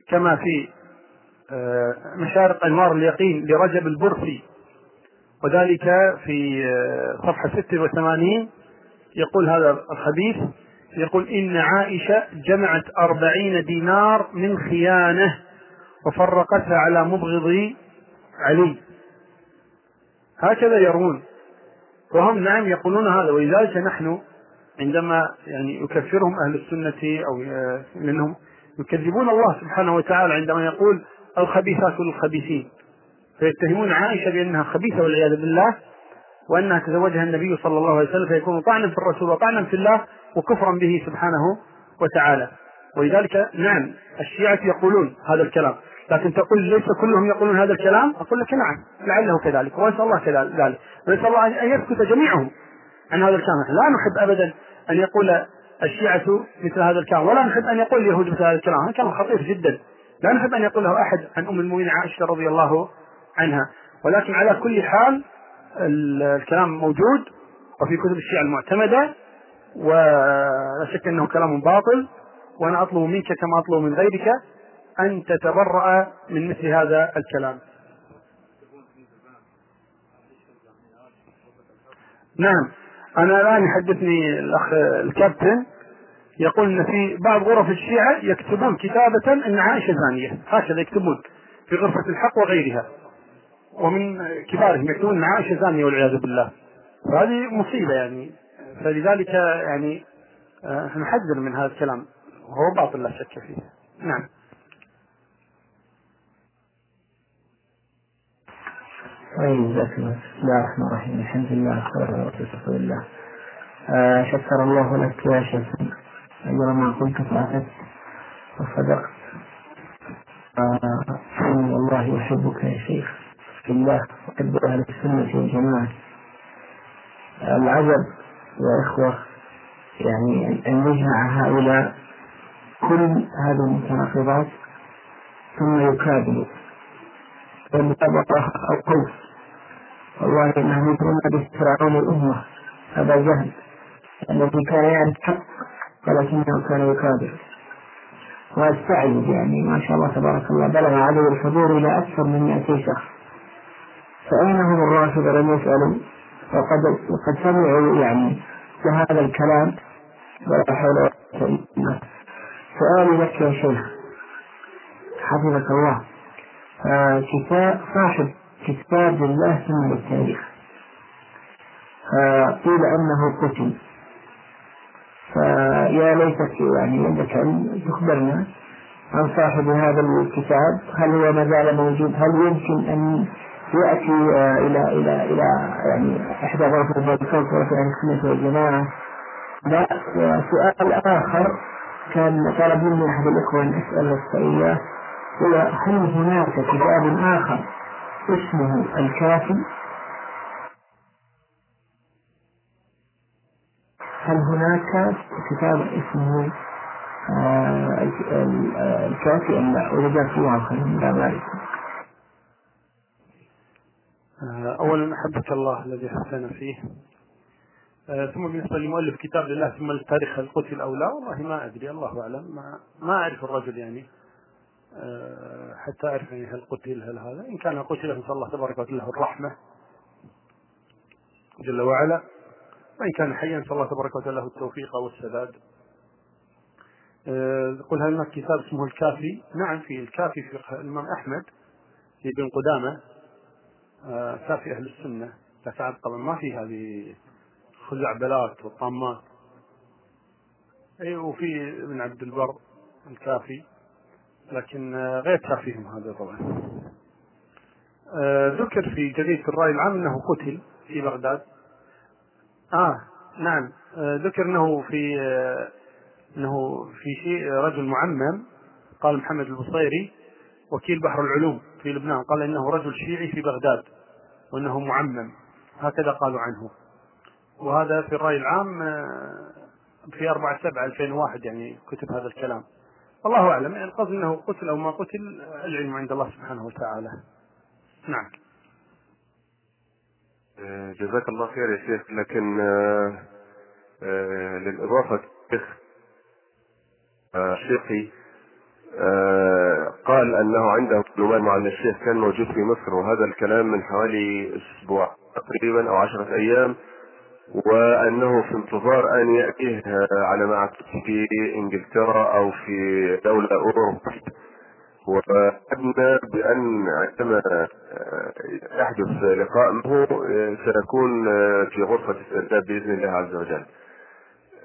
كما في آه، مشارق أنوار اليقين لرجب البرسي وذلك في آه، صفحة 86 يقول هذا الخبيث يقول إن عائشة جمعت أربعين دينار من خيانة وفرقتها على مبغض علي. هكذا يرون وهم نعم يقولون هذا ولذلك نحن عندما يعني يكفرهم أهل السنة أو منهم يكذبون الله سبحانه وتعالى عندما يقول الخبيثات للخبيثين. فيتهمون عائشة بأنها خبيثة والعياذ بالله وأنها تزوجها النبي صلى الله عليه وسلم فيكون طعنا في الرسول وطعنا في الله وكفرا به سبحانه وتعالى. ولذلك نعم الشيعة يقولون هذا الكلام. لكن تقول ليس كلهم يقولون هذا الكلام؟ أقول لك نعم لعله كذلك وأسأل الله كذلك ونسأل الله أن يسكت جميعهم عن هذا الكلام. لا نحب أبدا أن يقول الشيعة مثل هذا الكلام ولا نحب أن يقول اليهود مثل هذا الكلام. هذا كلام خطير جدا. لا نحب أن يقوله أحد عن أم المؤمنين عائشة رضي الله عنها. ولكن على كل حال الكلام موجود وفي كتب الشيعة المعتمدة ولا شك أنه كلام باطل وأنا أطلب منك كما أطلب من غيرك أن تتبرأ من مثل هذا الكلام. نعم. أنا الآن يحدثني الأخ الكابتن يقول أن في بعض غرف الشيعة يكتبون كتابة أن عائشة زانية. هكذا يكتبون في غرفة الحق وغيرها. ومن كبارهم يكتبون أن عائشة زانية والعياذ بالله. فهذه مصيبة يعني. فلذلك يعني آه، نحذر من هذا الكلام. وهو باطل لا شك فيه. نعم. طيب جزاك الله بسم الله الرحمن الرحيم. الحمد لله والصلاة والسلام الله. شكر الله لك يا شيخ. أجر ما قلت فأتت وصدقت. آه والله أحبك يا شيخ. في الله. أحب أهل السنة والجماعة. العجب يا إخوة يعني أن يجمع هؤلاء كل هذه المتناقضات ثم يكابدوا والمطابقة القوس والله إنهم يدرون به فرعون الأمة. أبا جهل الذي كان يعرف حق ولكنه كان يكابر. واستعجب يعني ما شاء الله تبارك الله بلغ عدد الحضور إلى أكثر من 200 شخص. فأين هم الرافضة لم يسألوا؟ وقد وقد سمعوا يعني بهذا الكلام ولا حول ولا قوة إلا بالله. سؤالي لك يا شيخ. حفظك الله. آه صاحب كتاب لله ثم التاريخ. آه قيل أنه قتل. فيا ليتك يعني عندك علم تخبرنا عن صاحب هذا الكتاب. هل هو ما زال موجود؟ هل يمكن أن يأتي إلى إلى إلى يعني إحدى غرف البودكاست غرف السنة والجماعة؟ لا سؤال آخر كان طلب مني أحد الإخوة أن أسأل إياه هو هل هناك كتاب آخر اسمه الكافي. هل هناك كتاب اسمه آه، الكافي أم لا؟ وإذا جاء فيه خير من ذلك آه، أولا أحبك الله الذي حسن فيه. آه، ثم بالنسبة لمؤلف كتاب لله ثم التاريخ قتل أو لا والله ما أدري الله أعلم. ما, ما أعرف الرجل يعني. آه، حتى أعرف يعني هل قتل هل هذا. إن كان قتل فنسأل الله تبارك وتعالى له الرحمة جل وعلا. وإن كان حيا نسأل الله تبارك وتعالى له التوفيق والسداد. يقول هل هناك كتاب اسمه الكافي؟ نعم في الكافي في فقه الإمام أحمد في ابن قدامة. آه، كافي أهل السنة. لكن طبعا ما في هذه خزعبلات والطامات أي وفي ابن عبد البر الكافي. لكن آه، غير كافيهم هذا طبعا. آه، ذكر في جريدة الرأي العام أنه قتل في بغداد. آه نعم. ذكر أنه في أنه في شيء رجل معمم قال محمد البصيري وكيل بحر العلوم في لبنان قال إنه رجل شيعي في بغداد وأنه معمم. هكذا قالوا عنه. وهذا في الرأي العام آه، في 4 7 2001 يعني كتب هذا الكلام. الله أعلم. يعني القصد أنه قتل أو ما قتل العلم عند الله سبحانه وتعالى. نعم. آه، جزاك الله خير يا شيخ. لكن آه، للإضافة شيخي آه، قال أنه عنده معلومات مع ان الشيخ كان موجود في مصر وهذا الكلام من حوالي أسبوع تقريبا أو عشرة أيام. وأنه في انتظار أن يأتيه على ما في إنجلترا أو في دولة اوروبا وأدنى بأن عندما يحدث لقاء معه سنكون في غرفة استعداد بإذن الله عز وجل.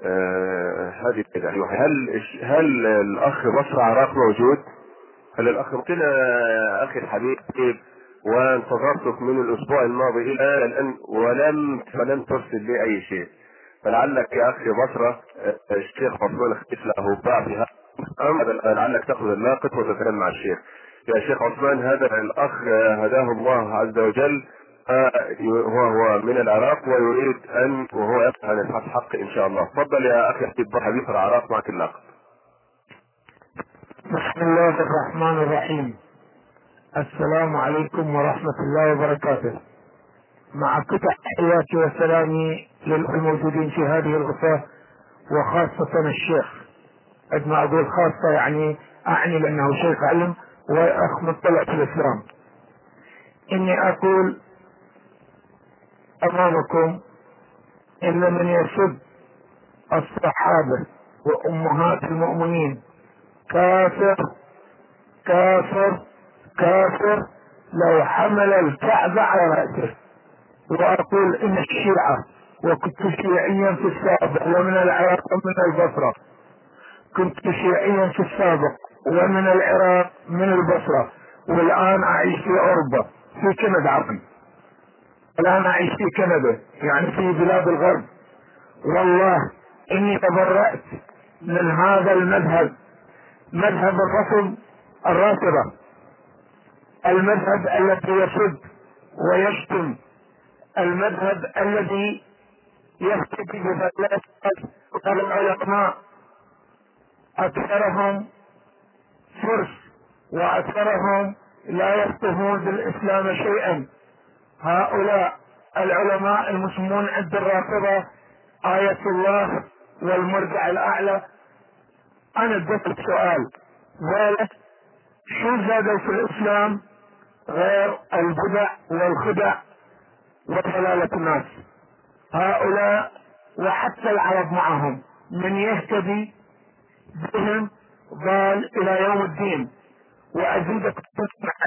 آه هذه هل هل الأخ بصر عراق موجود؟ هل الأخ قلت أخي الحبيب وانتظرتك من الأسبوع الماضي إلى الآن ولم فلم ترسل لي أي شيء. فلعلك يا أخي بصرة آه، الشيخ عثمان اختيس له هذا لعلك تأخذ الناقد وتتكلم مع الشيخ. يا شيخ عثمان هذا الأخ هداه الله عز وجل هو هو من العراق ويريد ان وهو يبحث عن الحق حق إن شاء الله. تفضل يا أخي حبيب حبيب العراق معك الناقد. بسم الله الرحمن الرحيم. السلام عليكم ورحمة الله وبركاته. مع قطع حياتي وسلامي للموجودين في هذه الغرفة وخاصة الشيخ. عندما أقول خاصة يعني أعني لأنه شيخ علم وأخ مطلع في الإسلام. إني أقول أمامكم إن من يسب الصحابة وأمهات المؤمنين كافر كافر كافر لو حمل الكعبة على رأسه. وأقول إن الشيعة وكنت شيعيا في السابق ومن العراق ومن البصرة. كنت شيعيا في السابق ومن العراق من البصرة. والآن أعيش في أوروبا في كندا عفوا. الآن أعيش في كندا يعني في بلاد الغرب. والله إني تبرأت من هذا المذهب مذهب الرفض الرافضة. المذهب الذي يسب ويشتم المذهب الذي يهتدي بفلات العلماء. أكثرهم فرس وأكثرهم لا يفقهون بالإسلام شيئا. هؤلاء العلماء المسلمون عند الرافضة آية الله والمرجع الأعلى. أنا اديتك سؤال. ذلك شو زادوا في الإسلام؟ غير البدع والخدع وضلالة الناس. هؤلاء وحتى العرب معهم من يهتدي بهم ضال إلى يوم الدين. وأزيدك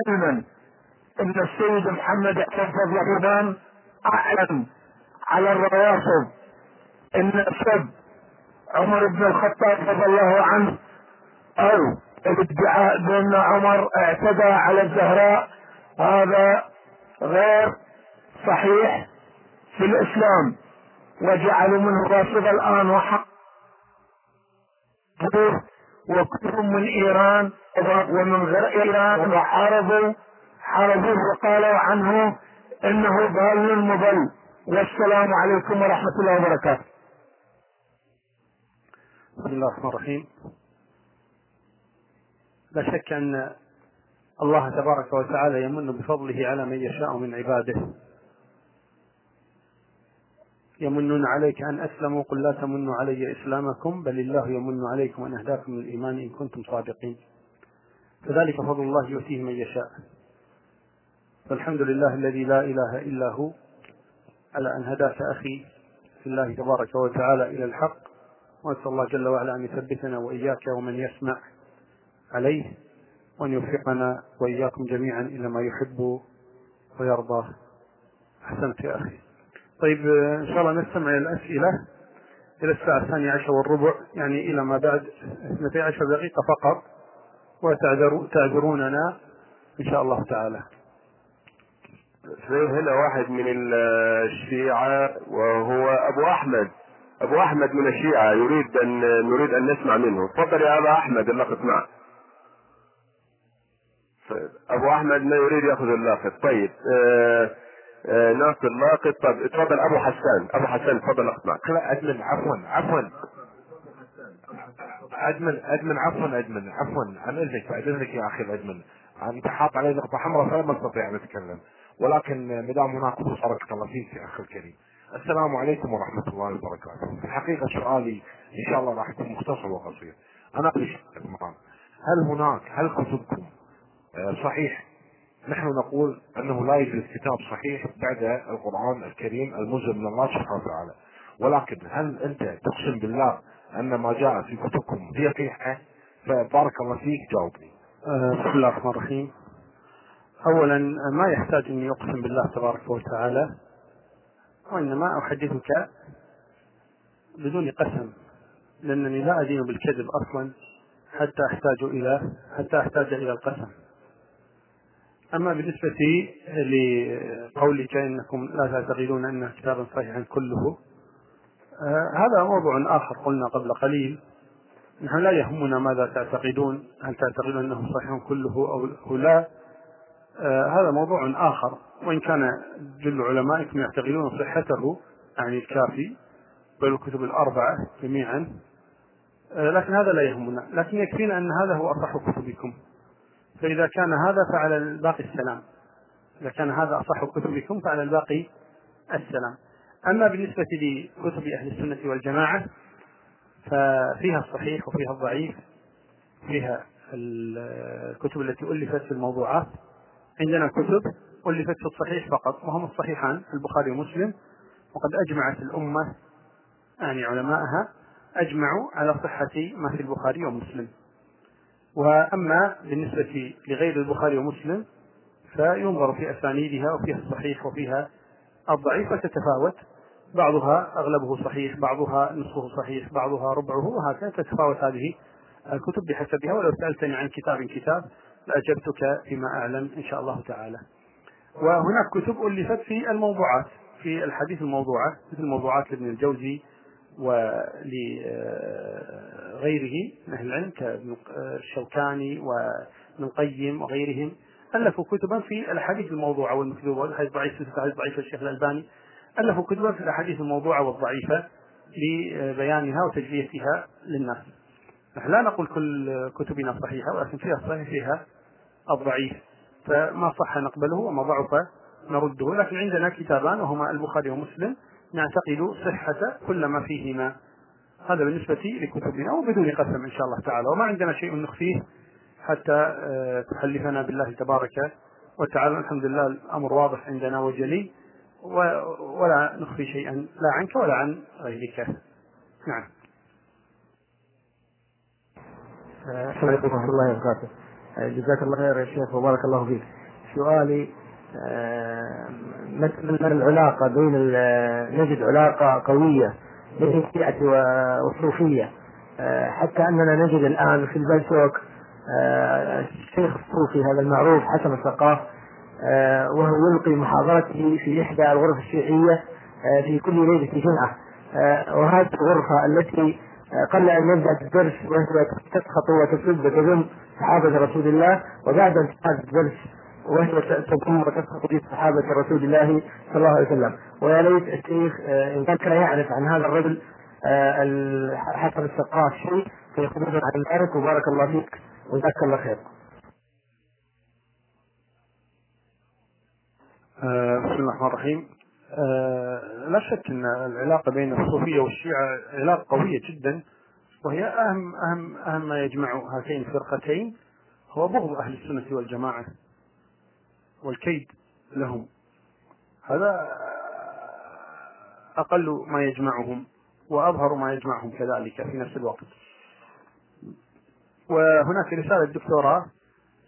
علما إن السيد محمد اعتز رمضان أعلن على الروافض إن سب عمر بن الخطاب رضي الله عنه أو الادعاء بان عمر اعتدى على الزهراء هذا غير صحيح في الإسلام. وجعلوا منه رافض الآن وحق وكلهم من إيران ومن غير إيران. وحاربوا حرجوه وقالوا عنه إنه ضال مضل. والسلام عليكم ورحمة الله وبركاته. بسم الله الرحمن الرحيم. لا شك أن الله تبارك وتعالى يمن بفضله على من يشاء من عباده. يمنون عليك أن أسلموا قل لا تمنوا علي إسلامكم بل الله يمن عليكم أن أهداكم للإيمان إن كنتم صادقين. فذلك فضل الله يؤتيه من يشاء. فالحمد لله الذي لا إله إلا هو على أن هداك أخي في الله تبارك وتعالى إلى الحق. وأسأل الله جل وعلا أن يثبتنا وإياك ومن يسمع عليه. وأن يوفقنا وإياكم جميعا إلى ما يحب ويرضى. أحسنت يا أخي. طيب إن شاء الله نستمع إلى الأسئلة. إلى الساعة الثانية عشر والربع يعني إلى ما بعد اثنتي عشر دقيقة فقط. وتعذروننا إن شاء الله تعالى. في هنا واحد من الشيعة وهو أبو أحمد. أبو أحمد من الشيعة يريد أن نريد أن نسمع منه. تفضل يا أبا أحمد اللقط معك أبو أحمد ما يريد يأخذ اللاقط. طيب. آه آه ناصر لاقط طب تفضل أبو حسان. أبو حسان تفضل لقط معك. لا أدمن عفوا عفوا. أدمن أدمن عفوا أدمن عفوا. عن إذنك بعد إذنك يا أخي الأدمن. أنت حاط علي نقطة حمراء فلا أستطيع أن أتكلم ولكن ما دام هناك بارك الله فيك يا أخي الكريم. السلام عليكم ورحمة الله وبركاته. في الحقيقة سؤالي إن شاء الله راح يكون مختصر وقصير. أنا اريد هل هناك هل كتبكم صحيح نحن نقول أنه لا يوجد كتاب صحيح بعد القرآن الكريم المنزل من الله سبحانه وتعالى. ولكن هل أنت تقسم بالله أن ما جاء في كتبكم هي صحيحة؟ فبارك الله فيك جاوبني. بسم الله الرحمن الرحيم. اولا ما يحتاج اني اقسم بالله تبارك وتعالى وإنما أحدثك بدون قسم لأنني لا أدين بالكذب أصلا حتى أحتاج إلى حتى أحتاج إلى القسم أما بالنسبة لقولك أنكم لا تعتقدون أن كتابا صحيحا كله آه هذا موضوع آخر قلنا قبل قليل. نحن لا يهمنا ماذا تعتقدون هل تعتقدون أنه صحيح كله أو لا. آه هذا موضوع آخر. وإن كان جل علمائكم يعتقدون صحته يعني الكافي بل الكتب الأربعة جميعا آه لكن هذا لا يهمنا. لكن يكفينا أن هذا هو أصح كتبكم. فإذا كان هذا فعلى الباقي السلام. إذا كان هذا أصح كتبكم فعلى الباقي السلام. أما بالنسبة لكتب أهل السنة والجماعة ففيها الصحيح وفيها الضعيف فيها الكتب التي ألفت في الموضوعات. عندنا كتب ألفت في الصحيح فقط وهم الصحيحان البخاري ومسلم وقد أجمعت الأمة يعني علماءها أجمعوا على صحة ما في البخاري ومسلم. وأما بالنسبة لغير البخاري ومسلم فينظر في أسانيدها وفيها الصحيح وفيها الضعيف وتتفاوت. بعضها أغلبه صحيح بعضها نصفه صحيح بعضها ربعه وهكذا تتفاوت هذه الكتب بحسبها. ولو سألتني عن كتاب كتاب لأجبتك فيما أعلم إن شاء الله تعالى. وهناك كتب ألفت في الموضوعات في الحديث الموضوعة مثل موضوعات لابن الجوزي ولغيره من أهل العلم كالشوكاني وابن القيم وغيرهم ألفوا كتبا في الأحاديث الموضوعة والمكذوبة والحديث ضعيف في الحديث ضعيف الشيخ الألباني. ألفوا كتبا في الأحاديث الموضوعة والضعيفة لبيانها وتجليتها للناس. نحن لا نقول كل كتبنا صحيحة ولكن فيها الصحيح فيها الضعيف فما صح نقبله وما ضعف نرده. لكن عندنا كتابان وهما البخاري ومسلم نعتقد صحة كل ما فيهما. هذا بالنسبة لكتبنا وبدون قسم إن شاء الله تعالى. وما عندنا شيء نخفيه حتى تحلفنا بالله تبارك وتعالى. الحمد لله الأمر واضح عندنا وجلي. ولا نخفي شيئا لا عنك ولا عن غيرك. نعم. السلام عليكم ورحمة الله وبركاته. جزاك الله خير يا شيخ وبارك الله فيك. سؤالي مثل العلاقة بين نجد علاقة قوية بين الشيعة والصوفية حتى أننا نجد الآن في البلسوك الشيخ الصوفي هذا المعروف حسن الثقاف وهو يلقي محاضرته في إحدى الغرف الشيعية في كل ليلة جمعة. وهذه الغرفة التي قبل أن يبدأ الدرس وهي تسخط وتسب وتذم صحابه رسول الله وبعد انتهاء الدرس وهي تذم وتسخط في صحابة رسول الله صلى الله عليه وسلم. ويا ليت الشيخ إن كان كان يعرف عن هذا الرجل حسن السقاف شيء فيخبرنا عن ذلك وبارك الله فيك وجزاك الله خير. بسم الله الرحمن الرحيم. آه لا شك إن العلاقة بين الصوفية والشيعة علاقة قوية جدا وهي أهم أهم أهم ما يجمع هاتين الفرقتين هو بغض أهل السنة والجماعة. والكيد لهم. هذا أقل ما يجمعهم وأظهر ما يجمعهم كذلك في نفس الوقت. وهناك رسالة دكتوراه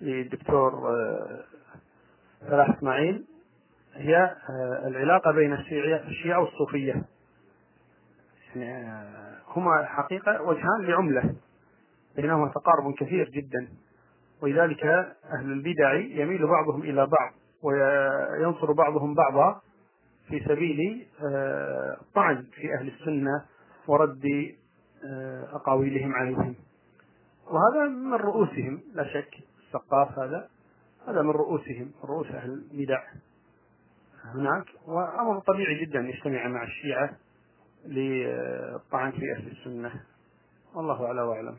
للدكتور فلاح إسماعيل. هي العلاقة بين الشيعة والصوفية. يعني هما حقيقة وجهان لعملة. بينهما تقارب كثير جدا. ولذلك أهل البدع يميل بعضهم إلى بعض وينصر بعضهم بعضا في سبيل الطعن في أهل السنة ورد أقاويلهم عليهم. وهذا من رؤوسهم لا شك السقاف هذا هذا من رؤوسهم رؤوس أهل البدع هناك. وأمر طبيعي جدا يجتمع مع الشيعة للطعن في أهل السنة. والله أعلى وأعلم.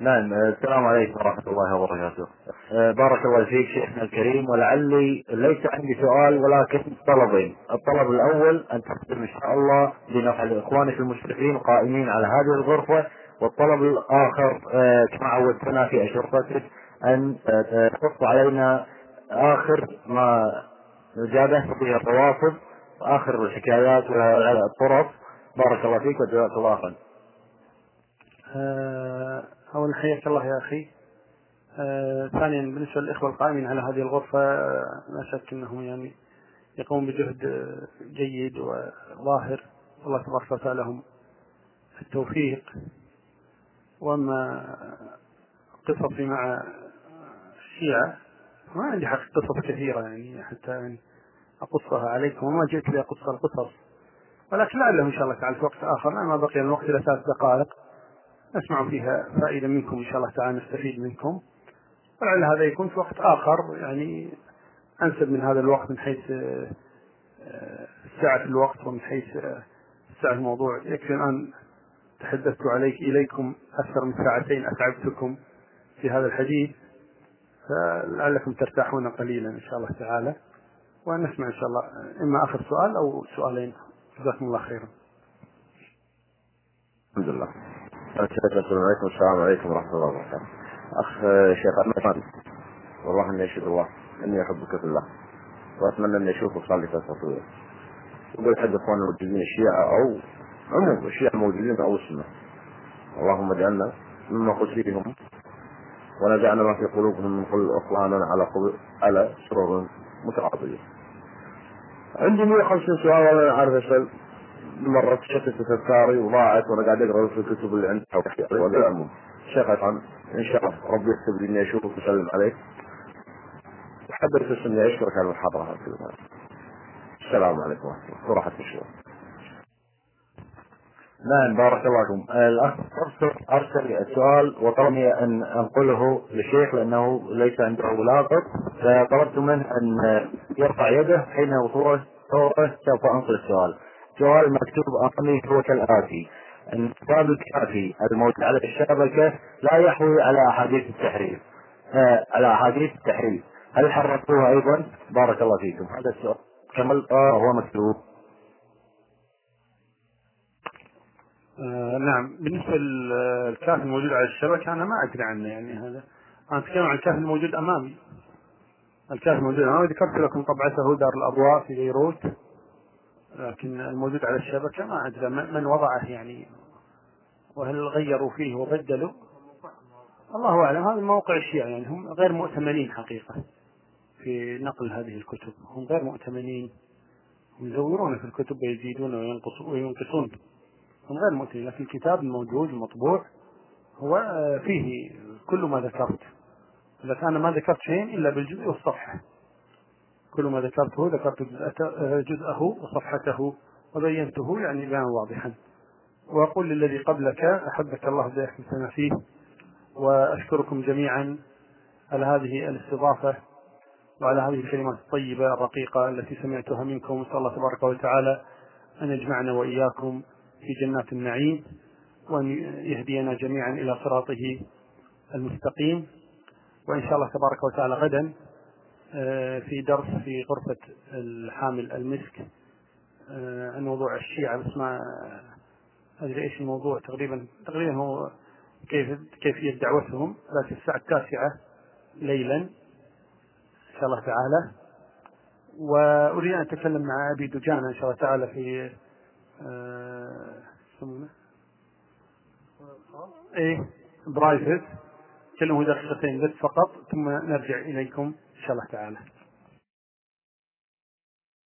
نعم السلام عليكم ورحمة الله وبركاته. بارك الله فيك شيخنا الكريم ولعلي ليس عندي سؤال ولكن طلبين. الطلب الأول أن تختم إن شاء الله بنفع إخوانك المشرفين قائمين على هذه الغرفة والطلب الآخر كما عودتنا في أشرطتك أن تقص علينا آخر ما جابه به الروافض آخر الحكايات والطرف بارك الله فيك وجزاك الله خيرا. أولا حياك الله يا أخي. آه، ثانيا بالنسبة للإخوة القائمين على هذه الغرفة لا شك أنهم يعني يقومون بجهد جيد وظاهر. الله تبارك وتعالى لهم التوفيق. وأما قصصي مع الشيعة ما عندي حق قصص كثيرة يعني حتى يعني أقصها عليكم. وما جئت لأقص القصص. ولكن لعله إن شاء الله تعالى في وقت آخر ما بقي من الوقت إلى ثلاث دقائق. نسمع فيها فائدة منكم إن شاء الله تعالى نستفيد منكم. ولعل هذا يكون في وقت آخر يعني أنسب من هذا الوقت من حيث سعة الوقت ومن حيث سعة الموضوع. يكفي الآن تحدثت عليك إليكم أكثر من ساعتين أتعبتكم في هذا الحديث فلعلكم ترتاحون قليلا إن شاء الله تعالى. ونسمع إن شاء الله إما آخر سؤال أو سؤالين. جزاكم الله خيرا. الحمد لله. السلام عليكم. والسلام عليكم ورحمة الله وبركاته. أخ شيخ أحمد والله إني أشهد الله إني أحبك في الله. وأتمنى إني أشوفك صار لي فترة طويلة وقلت حد إخواننا الموجودين الشيعة أو عموم الشيعة الموجودين أو السنة. اللهم اجعلنا مما قلت فيهم ونزعنا ما في قلوبهم من كل إخواننا على على سرور متقابلين عندي 150 سؤال ولا أعرف أسأل. مرة تشتت أفكاري وضاعت وأنا قاعد أقرأ في الكتب اللي عندي. ولا عن إن شاء الله. ربي يكتب لي إني أشوفك وأسلم عليك. حبيت إني أشكرك على المحاضرة. هذه السلام عليكم ورحمة الله. وراحة الشغل نعم بارك الله فيكم. الأخ ارسل السؤال وطلبني أن أنقله للشيخ لأنه ليس عنده لاقط فطلبت منه أن يرفع يده حين وصوله. سوف أنقل السؤال. السؤال مكتوب امامي هو كالآتي ان الكتاب الكافي الموجود على الشبكه لا يحوي على أحاديث التحريف. آه على أحاديث التحريف. هل حررتوها أيضا؟ بارك الله فيكم. هذا السؤال كمل آه هو مكتوب. آه نعم بالنسبة للكاف الموجود على الشبكة أنا ما أدري عنه يعني هذا أنا أتكلم عن الكاف الموجود أمامي الكاف الموجود أمامي ذكرت لكم طبعته دار الأضواء في بيروت لكن الموجود على الشبكة ما أدري من وضعه يعني؟ وهل غيروا فيه وبدلوا؟ الله أعلم هذا موقع الشيعة يعني هم غير مؤتمنين حقيقة في نقل هذه الكتب. هم غير مؤتمنين هم يزورون في الكتب ويزيدون وينقصون. هم غير مؤتمنين لكن الكتاب الموجود المطبوع هو فيه كل ما ذكرت. إذا كان ما ذكرت شيء إلا بالجزء والصفحة. كل ما ذكرته ذكرت جزءه وصفحته وبينته يعني بيانا واضحا. وأقول للذي قبلك أحبك الله بأحسن فيه وأشكركم جميعا على هذه الاستضافة وعلى هذه الكلمات الطيبة الرقيقة التي سمعتها منكم. نسأل الله تبارك وتعالى أن يجمعنا وإياكم في جنات النعيم وأن يهدينا جميعا إلى صراطه المستقيم. وإن شاء الله تبارك وتعالى غدا في درس في غرفة الحامل المسك. الموضوع الشيعة بس ما أدري إيش الموضوع تقريبا. تقريبا هو كيف كيفية دعوتهم لكن الساعة التاسعة ليلا إن شاء الله تعالى. وأريد أن أتكلم مع أبي دجانه إن شاء الله تعالى في آه، يسمونه إيه؟ برايفت كلمه دقيقتين بس فقط ثم نرجع إليكم. ان شاء الله تعالى.